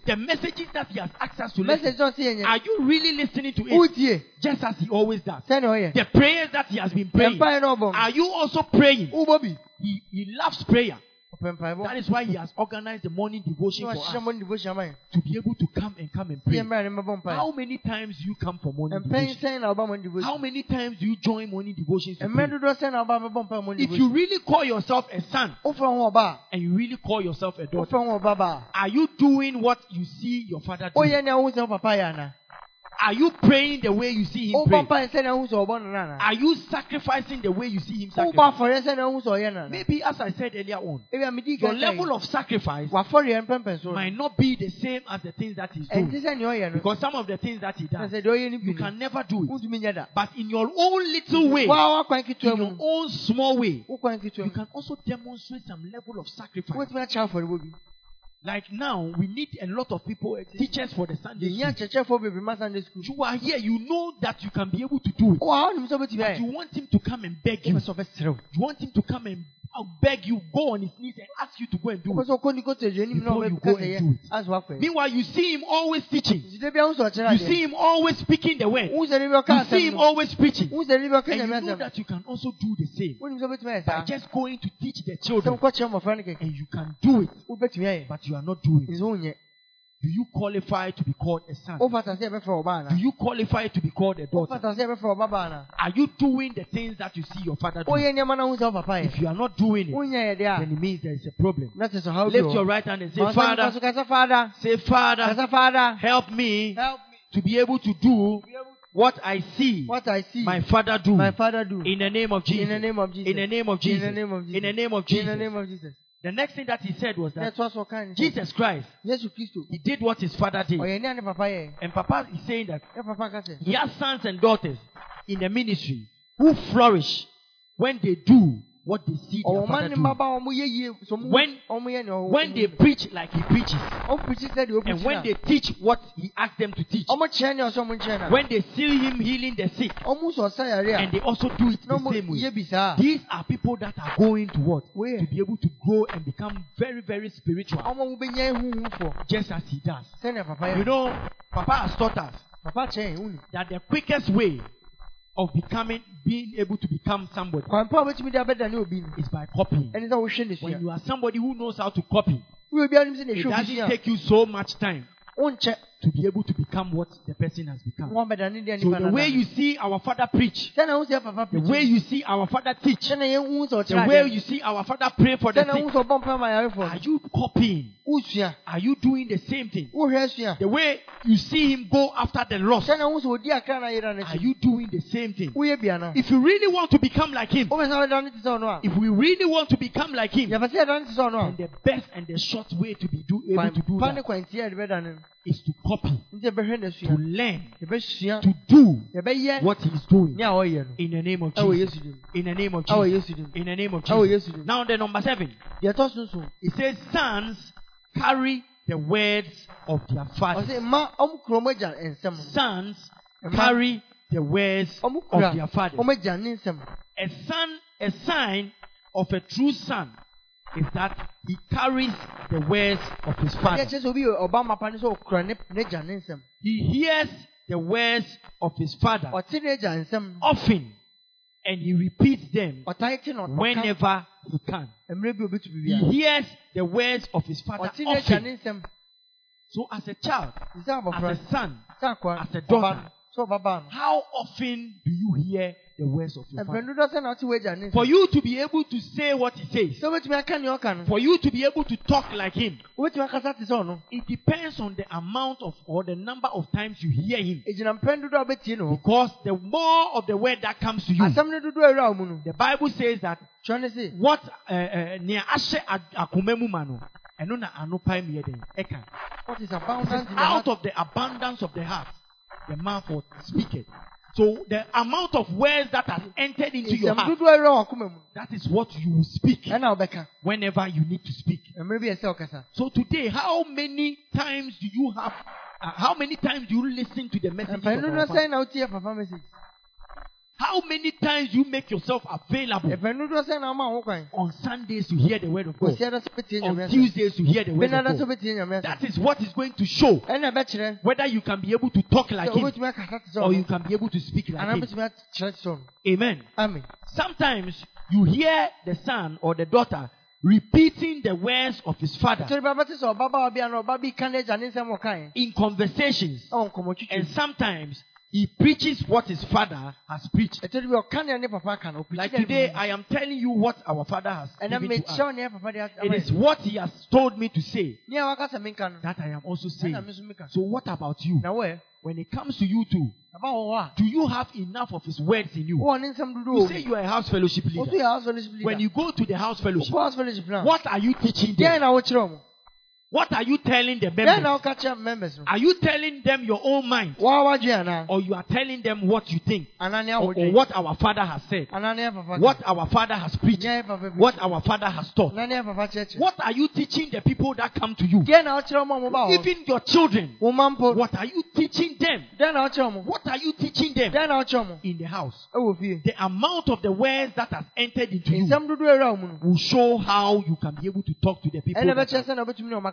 The messages that he has asked us to listen. message sɛ ɔse yɛ nyɛ Are you really listening to it? Just as he always does. The prayers that he has been praying. Are you also praying? He, he loves prayer. That is why he has organized the morning devotion for us mo ne devotion ama yɛ to be able to come and come and pray. yɛ mmerɛ ne mbɛbɔ mpae How many times do you come for morning devotion? sɛn na ɔba mo ne How many times do you join morning devotions? to pray? dodoɔ sɛn na ɔba bɛbɔ mpae mo ne If you really call yourself a son and you really call yourself a daughter, are you doing what you see your father a do? Are you praying the way you see him wobɔ pray? mpae sɛnea wohu sɛ ɔbɔ no no ana Are you sacrificing the way you see him wobɔ sacrifice? afɔreɛ sɛnea wohu sɛ ɔyɛ no ana Maybe as I said earlier on, your level of sacrifice wafɔreɛ mpɛmpɛn so no might not be the same as the things that he's doing. sɛ nea ɔyɛ no Because some of the things that he does, sɛ deɛ ɔyɛ no you can never do it. wontumi nyɛ da But in your own little way, in your own small way, wo kwan ketewa you can also demonstrate some level of sacrifice. Like now, we need a lot of people, uh, teachers for the Sunday school. kyerɛkyerɛfoɔ bebree sunday school You are here, you know that you can be able to do it. wɔ ha wonim sɛ wobɛtumi But you want him to come and beg you. wopɛ sɛ ɔbɛserɛ wo You want him to come and uh, beg you, go on his knees and ask you to go and do it. sɛ ɔkɔ nikoto aduanim na Before you go and do it. Meanwhile, you see him always teaching. nti da bia wo sɛ ɔkyerɛ You see him always speaking the word. wo sɛ ne You see him always preaching. wo sɛ ne bi ɔka And you know that you can also do the same wonim sɛ wobɛtumi ayɛ by just going to teach the children. wokɔkyerɛ mmɔfra no kɛkɛ And you can do it, but you are not doing it. Do you qualify to be called a son? wofata sɛ yɛbɛfrɛ ɔba Do you qualify to be called a daughter? wofata sɛ yɛbɛfrɛ ɔba Are you doing the things that you see your father do? woyɛ nneɛma no wohu sɛ wo papa If you are not doing it, then it means there is a problem. a na kyɛ sɛ Lift your right hand and say, Ma ɔsɛ nipa Father, so kasa father say, Father, help me help me to be able to do what I see what I see my father do. my father do In the name of Jesus. in the name of Jesus In the name of in Jesus. the name of Jesus In the name of Jesus. Name of Jesus The next thing that he said was that ɛtoa so ɔka ne sɛ Jesus Christ, he did what his father did. ɔyɛ nea ne papa yɛ And Papa is saying that ne papa ka sɛ he has sons and daughters in the ministry who flourish when they do what they see their father do. mmaba a ɔmo yɛ yie so ɔmo When- ɔmo yɛ nea ɔwɔ When they preach like he preaches. ɔmo pirikyi sɛ deɛ And when they teach what he asked them to teach. na ɔmo kyerɛ nea ɔsɛ ɔmo nkyerɛ na When they see him healing the sick. ɔmo sɔ ɔsa yare And they also do it the same way. yɛ bi saa These are people that are going to what? To be able to grow and become very, very spiritual. ɔmo mo bɛnya ehuhufo Just as he does. You know, Papa has taught us papa kyɛn wuni that the quickest way of becoming, being able to become somebody. Kwan pa wobɛtumi de abɛda ne obi no is by copying. ɛne sɛ wohwɛ ne When sua you are somebody who knows how to copy, it doesn't take you so much time. Wonkyɛ to be able to become what the person has become. wɔn bɛda ne deɛ So the way you see our father preach, sɛnea wo sɛ papa the way you see our father teach, the way you see our father pray for the sick, sɛ ɔbɔ mpa ma yarefoɔ are you copying? Are you doing the same thing? The way you see him go after the lost, sɛnea wohu sɛ ɔdi akra na yera are you doing the same thing? woyɛ bia no If you really want to become like him, wobɛ sɛ wɛda ne te sɛ ɔno a if we really want to become like him, yɛpɛ sɛ yɛda ne te sɛ then the best and the short way to be do, able to do that kwantia a yɛde bɛda ne no is to copy, to learn, to do what he is doing. Ne a ɔyɛ no in the name of Jesus. In the name of Jesus. In the name of Jesus. Now, the number seven, deɛ ɛtɔ so nso it says, Sons carry the words of their fathers. mma ɔmo kuro mo agya nsɛm Sons carry the words of their father. ɔmo agya ne nsɛm A son, a sign of a true son is that he carries the words of his father. kyerɛ sɛ obi yɛ ɔba mapa ne sɛ ɔkura ne n'agya ne nsɛm. He hears the words of his father ɔte n'agya nsɛm. often and he repeats them ɔtae te na ɔka whenever he can. mmerɛ bi a obetumi He hears the words of his father often. So as a child, as a son, as a daughter, ɔba no. Sɛ ɔbabaa no. how often do you hear the words of your father? dodo sɛ na ɔte w'agya ne For you to be able to say what he says, sɛ obetumi aka nea ɔka no for you to be able to talk like him, obetumi akasa te sɛ ɔno it depends on the amount of or the number of times you hear him. egyina mpɛn dodo a obetie no Because the more of the word that comes to you, asɛm ne dodo a ɛwura wɔn mu no the Bible says that what eh, eh, nea ahyɛ ad- akoma mu ma no, ɛno na ano pae mu yɛ den ɛka. what is It says, abundant in the out of the abundance of the heart, the mouth will speak it. So the amount of words that has entered into your heart, dodo a ɛwura wɔn akoma mu that is what you will speak whenever you need to speak. mmerɛ bi yɛ sɛ ɔkasa So today, how many times do you have? Uh, how many times do you listen to the message? How many times you make yourself available? Mpɛn dodo sɛn na ɔma ho kwan on Sundays to hear the word of God, osia dɛ sɛ obetie nyame on Tuesdays to hear the word of God? obetie nyame asɛm That is what is going to show whether you can be able to talk like him obetumi akasa te sɛ or you can be able to speak like him. obetumi akyerɛ te sɛ ɔno Amen. amen. Sometimes you hear the son or the daughter repeating the words of his father torí bàbá ti sɛ ɔbabaawa bi ana ɔba bi ka n'agya ne nsɛm ɔkae in conversations, and sometimes he preaches what his father has preached. ɛtorí bi ɔka nea ne papa aka no Like today, I am telling you what our father has given to us. nea papa de It is what he has told me to say nea wakasa mi nka no that I am also saying. ɛna mi nso mi ka So what about you? When it comes to you too, baba wɔ hɔ do you have enough of his words in you? wɔwɔ ne nsɛm dodo You say you are a house fellowship leader. yɛ house fellowship leader When you go to the house fellowship, what are you teaching them? Na wokyerɛ wɔn What are you telling the members? woka kyerɛ members Are you telling them your own mind? wɔn awadwe anaa Or you are telling them what you think? Or, or what our father has said? anaa nea papa What our father has preached? nea papa bi What our father has taught? anaa nea papa kyerɛkyerɛ What are you teaching the people that come to you? deɛn na wokyerɛ wɔn a wɔba hɔ Even your children. What are you teaching them? What are you teaching them deɛn na wokyerɛ wɔn in the house? The amount of the words that has entered into you nsɛm dodo a ɛwura wɔn mu no will show how you can be able to talk to the people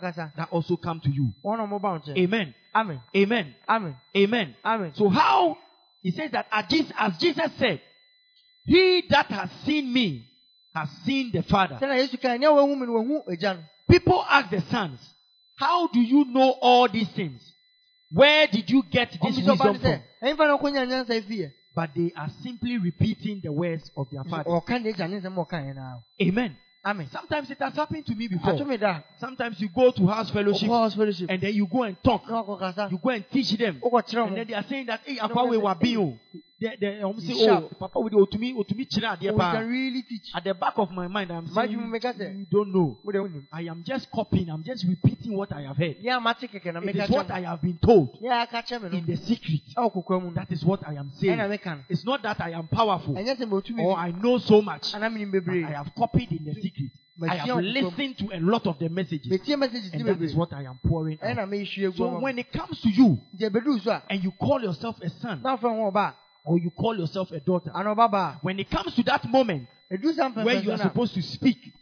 that, ɛbɛkyerɛ sɛ na wɔbɛtumi ne wɔn akasa that also come to you. wɔn na wɔba wɔn nkyɛn Amen. amen Amen. amen Amen. amen So how he says that as Jesus, as Jesus said, he that has seen me has seen the Father. sɛnɛ yesu kan nea wɔn hu mi no wɔn hu agya no People ask the sons, How do you know all these things? Where did you get this ɔmo sɛ ɔba wisdom from? sɛ ɛnfa na ɔkɔnya nyansa efi yɛ But they are simply repeating the words of their father. ɔka ne agya ne nsɛm a ɔka yɛn na Amen. Amen Sometimes it has happened to me before. Sometimes you go to house fellowship house fellowship and then you go and talk. na ɔkɔ kasa You go and teach them. And then they are saying that, hey, No, Akwa we no, were no. being. They, they, um, say, oh. Papa, we otumi, otumi chira we adeɛ paa." can really teach At the back of my mind, I'm saying, you, make say- you don't know. mo de wo nim I am just copying. I'm just repeating what I have heard. nea ma te kɛkɛ na It is what I have been told nea aka kyerɛ mi in the secret. ɛwɔ kokora mu no That is what I am saying. ɛna meka no It's not that I am powerful ɛnyɛ sɛ mo tu or I know so much. ana mi nim But I have copied in the secret. I have listened to a lot of the messages. metie message si And that is what I am pouring out. ɛna mi esu egu So when it comes to you nti ebeduru so a and you call yourself a son na ɔfrɛ wɔn ɔba or you call yourself a daughter, when it comes to that moment sa where you are supposed to speak,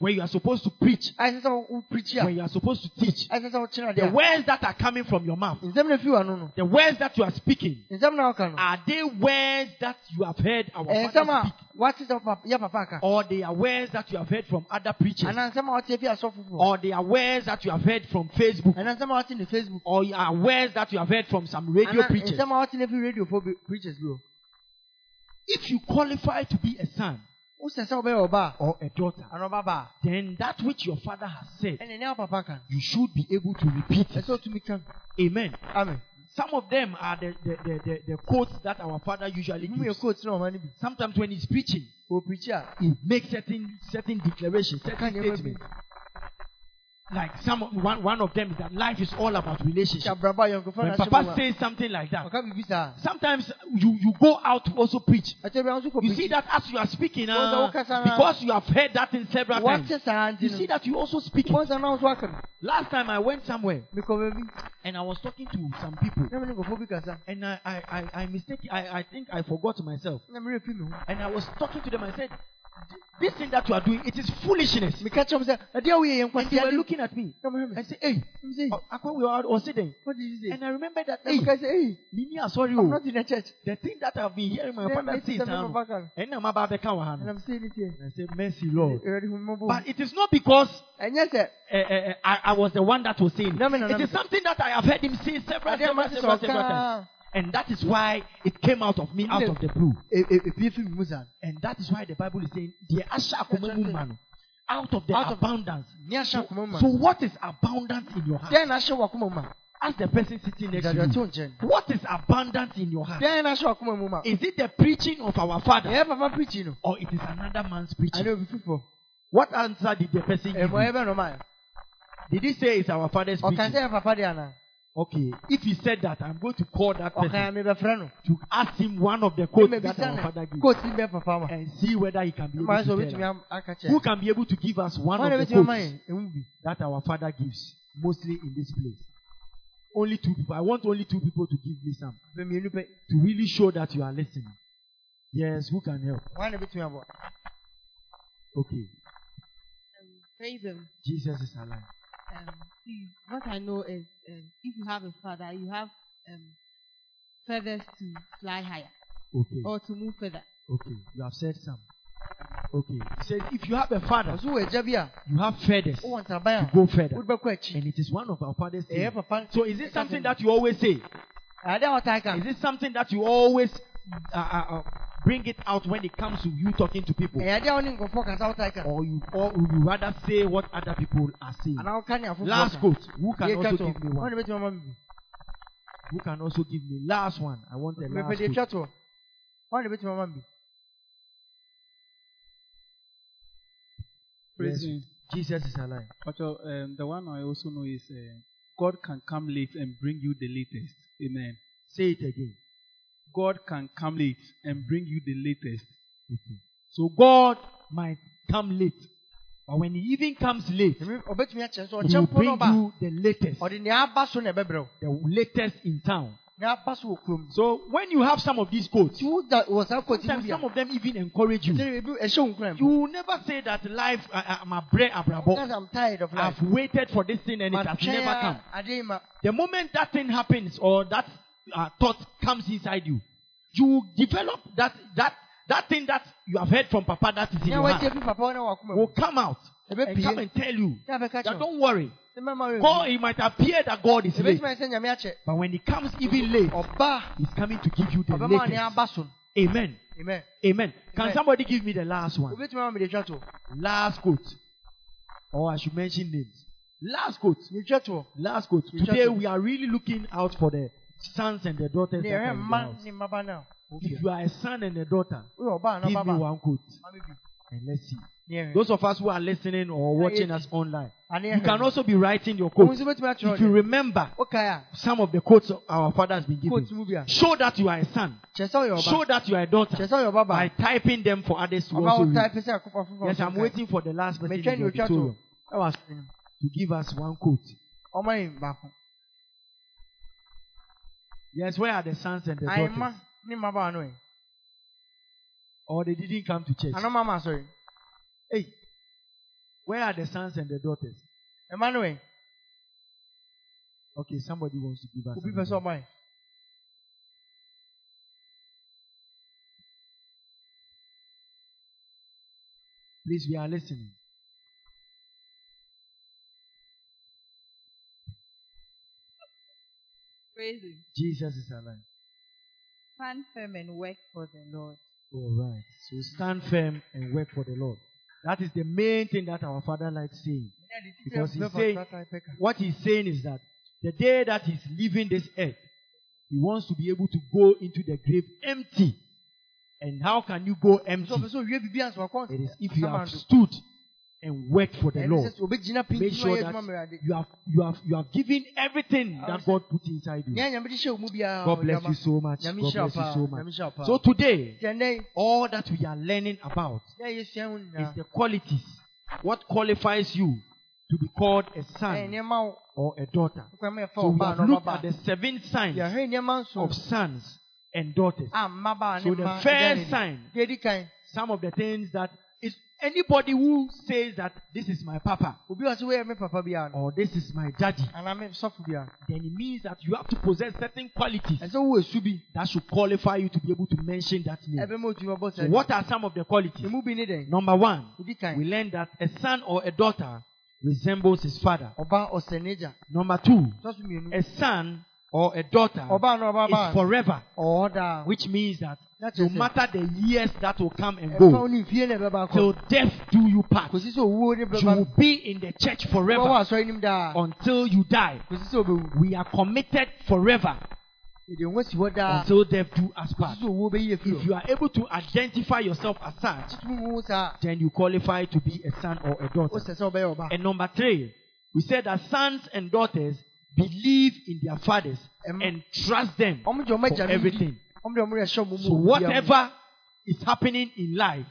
where you are supposed to preach, ayɛ sɛ wo preach a when you are supposed to teach, ayɛ sɛ wo kyerɛ the words that are coming from your mouth, a nsɛm na fi wa no no the words that you are speaking, nsɛm na ɔka no are they words that you have heard our eh, ɛyɛ father speak? wate sɛ papa- yɛ papa aka Or they are words that you have heard from other preachers? ana nsɛm a wate fi asɔfo foforɔ Or they are words that you have heard from Facebook? ɛna nsɛm a wate ne facebook Or are words that you have heard from some radio eh, preachers? nsɛm a wate ne fi radio fo bi- preachers If you qualify to be a son wosɛ sɛ wobɛyɛ ɔba or a daughter, a ana ɔba ba then that which your father has said, ɛne nea papa ka you should be able to repeat it. ɛsɛ otumi ka Amen. amen. Some of them are the, the, the, the, the quotes that our father usually gives. coat na ɔma no bi. Sometimes when he's preaching, o preach a. he makes certain certain declarations, certain statements. Like some one one of them is that life is all about relationship. abrabɔ a yɔnkofa When Papa says something like that, ɔka biribi saa sometimes you you go out also preach. ɛkyɛ bi nso kɔ You see that as you are speaking, uh, I walk around- because you have heard that in several times, wɔte saa nti you see that you also speak. it. wɔnsa na nso aka no Last time I went somewhere and I was talking to some people, na mene nkɔfoɔ bi kasa and I I I, I mistake I, I think I forgot myself, na merɛ fi me ho and I was talking to them. I said, "This thing that you are doing, it is foolishness." meka kyerɛ m sɛ ɛdeɛ a woyɛ yɛ And they were looking at me na mohwɛ me and say, "Hey, uh, Akwa, we are sitting." what did you say And I remember that. Hey, meka sɛ ei Mimi, I'm sorry, I'm oh, not in the church the thing that I've been hearing my father say it is, seven um, of us. and I'm about to come and and I'm saying it here I said, "Mercy, Lord." Awurade hu mmɔbɔ But it is not because ɛnyɛ sɛ uh, uh, I, I was the one that was saying. it. No, no, no, it no. is something that I have heard him say several, several, several, several times. And that is why it came out of me, out of the blue. ɛpie fi mu And that is why the Bible is saying, "Deɛ ahyɛ akoma mu out of the Out abundance. ahyɛ akoma So what is abundance in your heart? deɛn na ahyɛ wakoma mu ma Ask the person sitting next to you. What is abundance in your heart? deɛn na ahyɛ wakoma mu ma Is it the preaching of our father ɛyɛ papa preaching no or it is another man's preaching? ɛne obi foforɔ What answer did the person give? you? bɛ Did he say it's our father's preaching? Sɛ yɛ papa deɛ anaa Okay. If he said that, I'm going to call that ɔka person mebɛfrɛ no to ask him one of the quotes that mebisa our father no gives kooti bɛ papa and see whether he can be able ma sɛ to tell us. Who can be able to give us one of the bɛtumi quotes yɛ ɛmu bi that our father gives, mostly in this place? Only two people. I want only two people to give me some bɛ mmienu pɛ to really show that you are listening. Yes, who can help? ɔne bɛtumi abɔ Okay, um, Praise him. Jesus is alive. Um, see, what I know is um, if you have a father, you have um, feathers to fly higher. Okay, or to move further. okay, you have said some. Okay, he said, if you have a father, ɔso wɔ agya bi a you have feathers wowɔ to go further, wode bɛkɔ and it is one of our father's things. So is it something that you always say? ade a wɔtae ka Is it something that you always uh, uh, uh, bring it out when it comes to you talking to people? ɛyɛ ade a wɔne nkɔfoɔ kasa wɔtae ka Or you or would you rather say what other people are saying? anaa wɔka ne afoforɔ Last quote. Who can also give me one? ɔne bɛtumi ama me bi Who can also give me last one? I want a mepɛ last quote. twa toɔ ɔne bɛtumi ama me Yes, Praise Jesus is alive. But um, the one I also know is uh, God can come late and bring you the latest. Amen. Say it again. God can come late and bring you the latest. Okay. So God might come late, but when He even comes late, Ɛmi- ɔbɛtumi akyerɛ sɛ He will bring you the latest, ɔde nea aba so na ɛbɛbrɛ wo the latest in town. so wɔ kurom So when you have some of these quotes, nti woda wɔ saa kɔti sometimes some of them even encourage you. ɛkyɛ ebi ɛhyɛ wo nkura You will never say that life, uh, uh, Because abrabo. I'm tired of life I've waited for this thing and it has never come. ade yi ma The moment that thing happens or that uh, thought comes inside you, you develop that that that thing that you have heard from Papa that is in your heart fi papa wo ne wakoma will come out and come and tell you that don't worry. God, it might appear that God is late, but when He comes even late, He's coming to give you the latest. aba so no Amen. amen Amen. Can Amen. somebody give me the last one? obɛtumi ama me de twa toɔ Last quote. Or I should mention names. Last quote. Last quote. Today we are really looking out for the sons and the daughters. that are in the house. ne mmaba no a If you are a son and a daughter, give me one quote ma me bi and let's see. Those of us who are listening or watching us online, you can also be writing your quotes. nso bɛtumi akyerɛ If you remember some of the quotes our father has been giving, bi show that you are a son. kyerɛ sɛ woyɛ Show that you are a daughter kyerɛ sɛ woyɛ by typing them for others to ɔba also wo read. type sɛ akokɔ foforɔ Yes, I'm waiting for the last person in metwa the ne auditorium toɔ ɛwɔ asene mu to give us one quote. Ɔma yi baako Yes, where are the sons and the daughters? ne mmabaa no ɛ Or they didn't come to church. ano mama sorry. Hey, where are the sons and the daughters? Emmanuel. Okay, somebody wants to give us. obi an pɛ sɛ example. ɔma yi Please, we are listening. Praise him. Jesus is alive. Stand firm and work for the Lord. All right. So stand firm and work for the Lord. That is the main thing that our Father likes saying. Because he's saying, what he's saying is that the day that he's leaving this earth, he wants to be able to go into the grave empty. And how can you go empty? sɛ ɔpɛ sɛ owie biribi ansa wakɔ It is if you have stood and work for the Lord. sɛ sɛ obɛgyina Make sure that you have you have you have given everything ah, that God put inside you. nea nyame de hyɛ wo mu biara God bless you so much. God bless you so much. hyira wo paa So today, all that we are learning about na yɛsua ho is the qualities. What qualifies you to be called a son or a daughter? So we have looked at the seven signs yɛhwɛ nneɛma nson of sons and daughters. Ah, so the first sign, deɛ di kan some of the things that anybody who says that this is my papa obi wɔ sɛ woyɛ me papa biara no or this is my daddy, anaa me sɔfo biara then it means that you have to possess certain qualities ɛsɛ wowɔ su bi that should qualify you to be able to mention that name. ɛbɛma otumi bɛbɔ So what are some of the qualities? emu bi ne dɛn Number one, we learn that a son or a daughter resembles his father. Number two, a son or a daughter ɔbaa na ɔbabaa is forever, which means that na no matter the years that will come and go, ne mfie na ɛbɛba till death do you part, kòsi sɛ owuo ne you will be in the church forever asɔre nim daa until you die. We are committed forever yɛde ho si hɔ daa until death do us part. kòsi sɛ owuo bɛyi efi If you are able to identify yourself as such, tumi mu saa then you qualify to be a son or a daughter. wosɛ sɛ ɔbɛyɛ ɔba And number three, we said that sons and daughters believe in their fathers and trust them ɔmo de ɔmo for agya no di everything. Ɔmo de ɔmo de ɛhyɛ ɔmo mu So wɔ bia mu. whatever is happening in life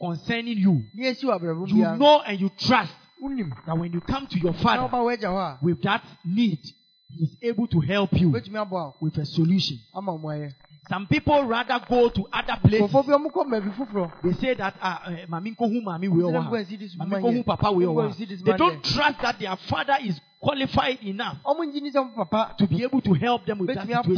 concerning you, ní esi wɔ abrabɔ you know and you trust that when you come to your father ɔba wɔ agya hɔ a with that need, he is able to help you obetumi abɔ a with a solution. ama ɔmo ayɛ Some people rather go to other places. nkurɔfoɔ bi ɔmo kɔ mbaabi foforɔ They say that ah, eh, mami mami we Let them wa. go and see this Mami woman ko hu papa we Let them go wa. and see this They don't trust that their father is qualified enough ɔmo ngyi ni sɛ ɔmo papa to be able to help them with that situation.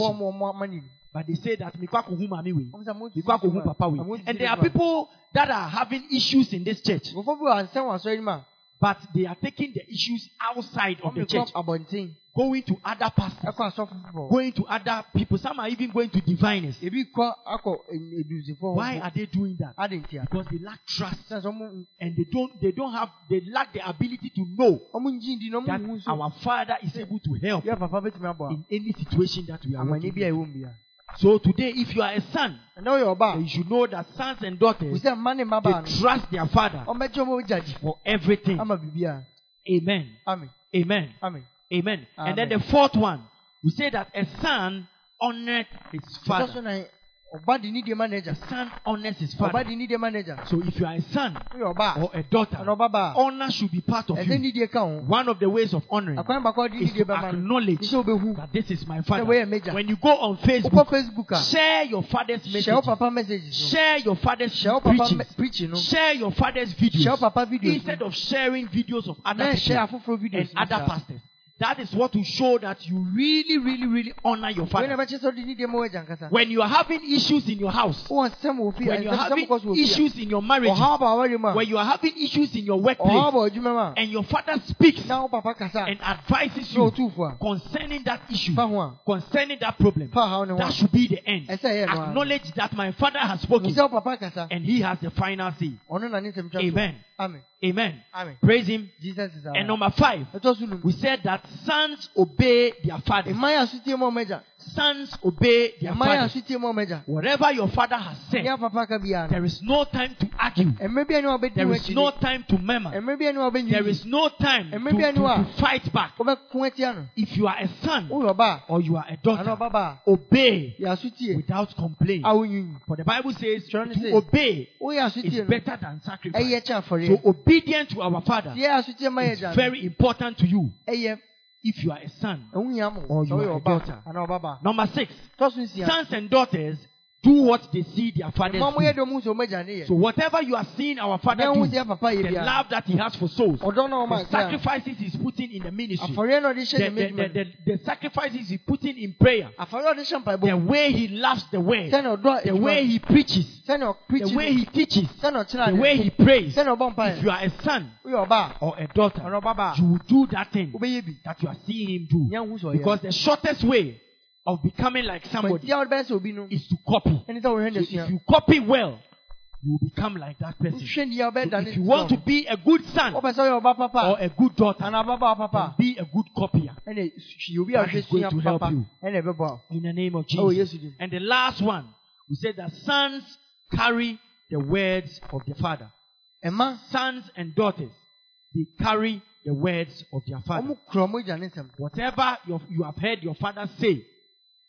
Ɔmo ɔmo ama ne But they say that mikwa ko hu we. ɔmo sɛ mo Mikwa ko hu papa we. And there are people that are having issues in this church, nkurɔfoɔ bi wɔ ansɛn wɔ asɔre nim a but they are taking the issues outside of the church, going to other pastors, ɛkɔ asɔfo foforɔ going to other people. Some are even going to diviners. ebi kɔ akɔ edusifoɔ Why are they doing that? Because they lack trust. And they don't they don't have they lack the ability to know ɔmo ngyi di na that ɔmo hu so our father is able to help yɛ papa betumi abɔ in any situation that we are amani working bi a in. Ɛwɔ mu bia So today, if you are a son, ɛnna ɔyɛ ɔba then you should know that sons and daughters sɛ mma ne mmabaa they trust their father ɔmo bɛgye ɔmo agya di for everything. Amen. amen Amen. amen Amen. And then the fourth one, we say that a son honored his father. Na ɔba de ni deɛ ma n'agya A son honors his father. de ni deɛ ma n'agya So if you are a son or a daughter, honor should be part of you. ni deɛ ka ho One of the ways of honoring akwan baako a ɔde ni is to acknowledge that this is my father. When you go on Facebook, facebook share your father's hyɛ wo message. papa messages. Share your father's preaching. me- preaching. No Share your father's videos. Instead of sharing videos of other people and other pastors. That is what will show that you really, really, really honor your father. bɛkyɛ sɛ ɔde ni deɛ ma wɔagya nkasa When you are having issues in your house, wowɔ nsɛm wɔ fie when you are having kɔ so wɔ fie issues in your marriage, ɔhaw ba aware mu a when you are having issues in your workplace, ba adwuma mu a and your father speaks na papa kasa and advises you concerning that issue, fa ho a concerning that problem, fa haw ne ho that should be the end. ɛsɛ ɛyɛ no Acknowledge that my father has spoken sɛ wo papa kasa and he has the final say. ɔno na ne nsɛm twa so Amen. amen Amen. amen Praise him. jesus is our And number five, ɛtɔ so num we said that sons obey their fathers. mmaa yɛ asotie ma ɔmo agya Sons obey their fathers. asotie ma ɔmo agya Whatever your father has said, ne papa ka biara there is no time to argue. no mmerɛ bi a ne wabɛdi There no time to murmur. mmerɛ bi a ne wabɛnyi There is no time to, to, to fight back. wobɛko atia no If you are a son or you are a daughter, obey a yɛ asotie without complaint. For the Bible says to obey is better than sacrifice. So obedience to our father deɛ asotie ma yɛ is very important to you if you are a son. ɛho hia mo Or you are a daughter. Number six, tɔ so nsia sons and daughters do what they see their fathers mma mo yɛ do. dɔm hu sɛ ɔmo agya ne So whatever you are seeing our father do, sɛ papa yɛ the love that he has for souls, ɔdɔ na ɔma the sacrifices he's putting in the ministry, afɔreɛ na ɔde the, the, the, the, sacrifices he's putting in prayer, afɔreɛ a ɔde hyɛ mpaebɔ the way he loves the word, the way he preaches, the way he teaches, the way he prays. If you are a son or a daughter, you will do that thing that you are seeing him do. Because the shortest way of becoming like somebody kwantia wode bɛyɛ sɛ obi no is to copy. ɛne sɛ wohwɛ So if you copy well, you will become like that person. wohwɛ ni a wobɛda So if you want to be a good son wopɛ sɛ woyɛ ɔba or a good daughter, be a good copier ɛne hwie a That wohwɛ going to help you. ɛne ɛbɛbɔ wo in the name of Oh, Jesus. yes, you do. And the last one, we said that sons carry the words of the father. sons and daughters, they carry the words of their father. ɔmo kura ɔmo agya ne nsɛm Whatever you have heard your father say,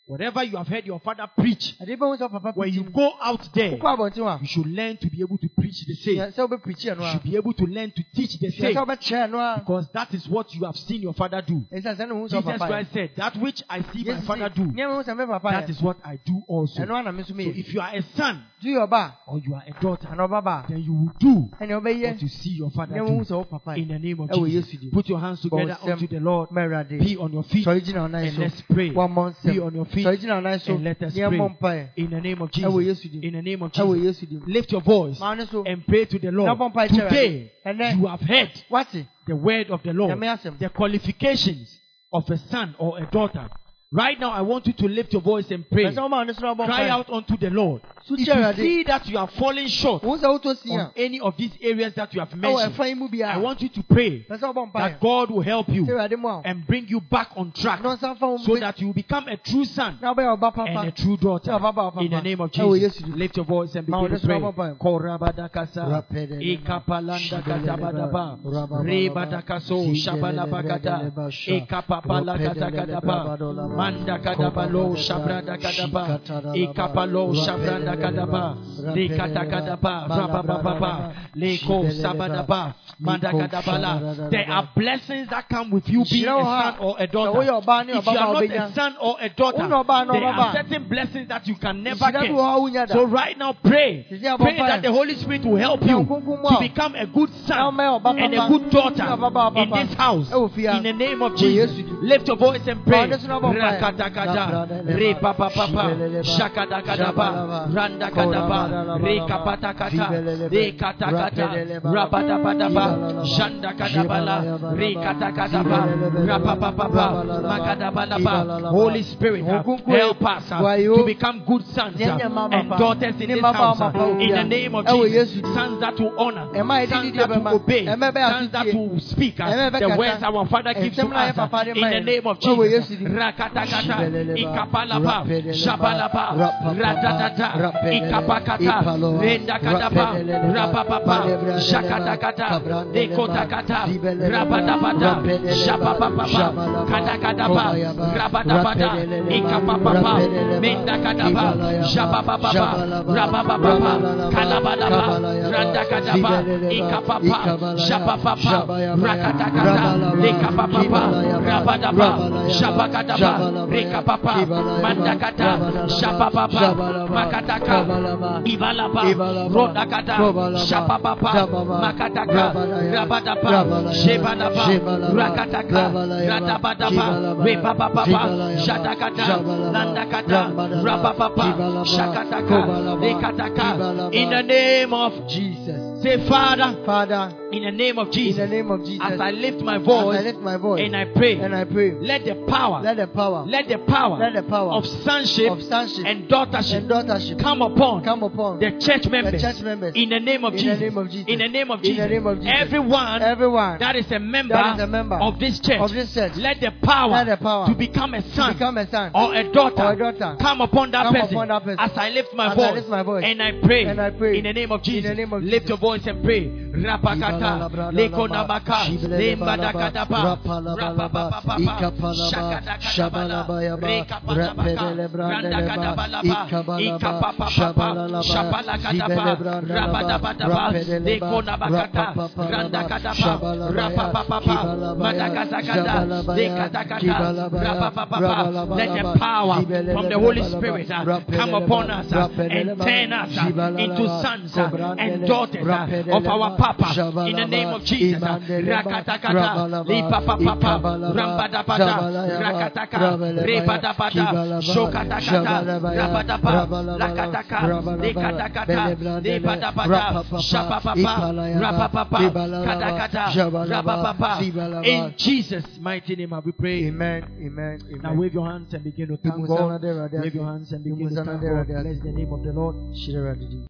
whatever you have heard your father preach, ade bɛhu sɛ papa when you go out there, wokɔ abɔnten a you should learn to be able to preach the same. sɛ wobɛpirikyi ɛno You should be able to learn to teach the same. wobɛkyerɛ ɛno a Because that is what you have seen your father do. ɛsiane sɛ ne hu sɛ Jesus Christ said, That which I see my father do, nneɛma hu sɛ me papa that is what I do also. ɛno a na me nso So if you are a son du yɛ ɔba or you are a daughter, then you will do what you see your father do. papa In the name of Jesus. Put your hands together unto the Lord. Be on your feet sɔre gyina wo nan and let's pray. Be on your feet sɔre gyina wo nan so and let us pray. in the name of Jesus. In the name of Jesus. Lift your voice ma wo ne so and pray to the Lord. Today, you have heard the word of the Lord, the qualifications of a son or a daughter. Right now, I want you to lift your voice and pray. ɛsɛ woma wo ne so na bɔ Cry out unto the Lord. If you see that you are falling short wo sɛ wotɔ si on any of these areas that you have mentioned, yi mu I want you to pray that God will help you Awurade mu a and bring you back on track na ɔnsa fa wo so that you become a true son na wobɛyɛ ɔba and a true daughter. sɛ ɔba ba papa. In the name of Jesus, Yesu din lift your voice and begin to pray. So ɔbɔ mpaeɛ. Korabadakasa, Rapelelema, Ikapalanda katabadaba, Rababalaba, Rebadakaso, Shabalabagada, Ikapapala katakadaba, Manda kadabalo, kadaba, Ikapalo, Shabranda kadaba, Lekatakadaba, Rabababa, Leko, Sabadaba, Manda kadabala. There are blessings that come with you being a son or a daughter. Sɛ woyɛ ɔbaa ne If you are not a son or a daughter, Wonyɛ ɔbaa ne there are certain blessings that you can never get. wɔ hɔ a wonya da. So right now pray. Pray that the Holy Spirit will help you to become a good son and a good daughter in this house. Ɛwɔ fie ha. In the name of Jesus. Lift your voice and pray. Ma ɔde so na ɔbɔ mpaeɛ. Rakatakada, re papa papa, shakadakadaba, randakadaba, re kapatakata, re katakata, rabadabadaba, shandakadabala, re katakadaba, rapapapapa, makadabalaba. Holy Spirit, help us to become good sons and daughters in this house. In the name of Jesus, sons that will honor, sons that will obey, sons that will speak the words our Father gives to Nsɛm na yɛ us. In the name of Jesus, Din. Ikapalapa, Shabalapa, Ratatata, Ikapakata, Rendakadapa, Rapapapa, Shakatakata, Dekotakata, Rabadabada, Rapeleleba, Shabapapa, Shabalaba, Kadakadapa, Rabadabada, Ikapapapa, Mendakadapa, Kalabalaba, Kabalayaba, Randakadaba, Zibeleleba, Ikapapa, Shabapapa, Rakatakata, Rabalaba, Lekapapapa, Kibalayaba, Rabadaba, Rabalayaba, Shabakadaba, Shabalabaya, Rekapapa, Mandakata, Shabalaba, Makataka, Ibalaba, Rodakata, Dababa, Makataka, Rabalaya, Rabadaba, Rabalaya, Shebalaba, Shebalaba, Rakataka, Rabalayaba, Radabadaba, Kibalaba, Rebababa, Kibalayaba, Shadakata, Landakata, Kibalaba, Shakataka, Rekataka, in the name of Jesus. Say, Father, Father, in the name of Jesus. in the name of Jesus, as I lift my voice. as I lift my voice and I pray, and I pray, let the power, let the power, let the power, let the power of sonship of sonship and daughtership and daughtership come upon come upon the church members, The church members. in the name of In the name of Jesus. In the name of Jesus. In the Jesus. name of Jesus. Everyone everyone that is a member, that is a member of this church, of this church. let the power, Let the power to become a son. to become a son or a daughter, or a daughter come upon that, come person, upon that person. as I lift my, As I voice, lift my voice. and I pray, And I pray. in the name of Jesus. In the name of Jesus. lift your voice and pray. Rapakata, Lekonamaka, Lembadakadaba, Rapapapapa, Shakadakadabala, Rekapanabaka, Randakadabalaba, Ikapapapapa, Shapalakadaba, Rabadabadaba, Lekonabakata, Randakadaba, Rapapapapa, Madakazakada, Lekatakata, Rapapapapa. Let the power from the Holy Spirit uh, come upon us uh, and turn us uh, into sons and daughters of our Papa in the name of Jesus. Rakatakata, Lipapapapa, Rambadabada, Rakataka, Rebadabada, Shokatakata, Rabadaba, Lakataka, Lekatakata, Lebadabada, Shapapapa, Rapapapa, Katakata, Rapapapa. In Jesus' mighty name, I we pray. Amen. Amen. Amen. Now wave your hands and begin to thank God. Wave your hands and begin to thank God. Bless the name of the Lord. Shira Radidi.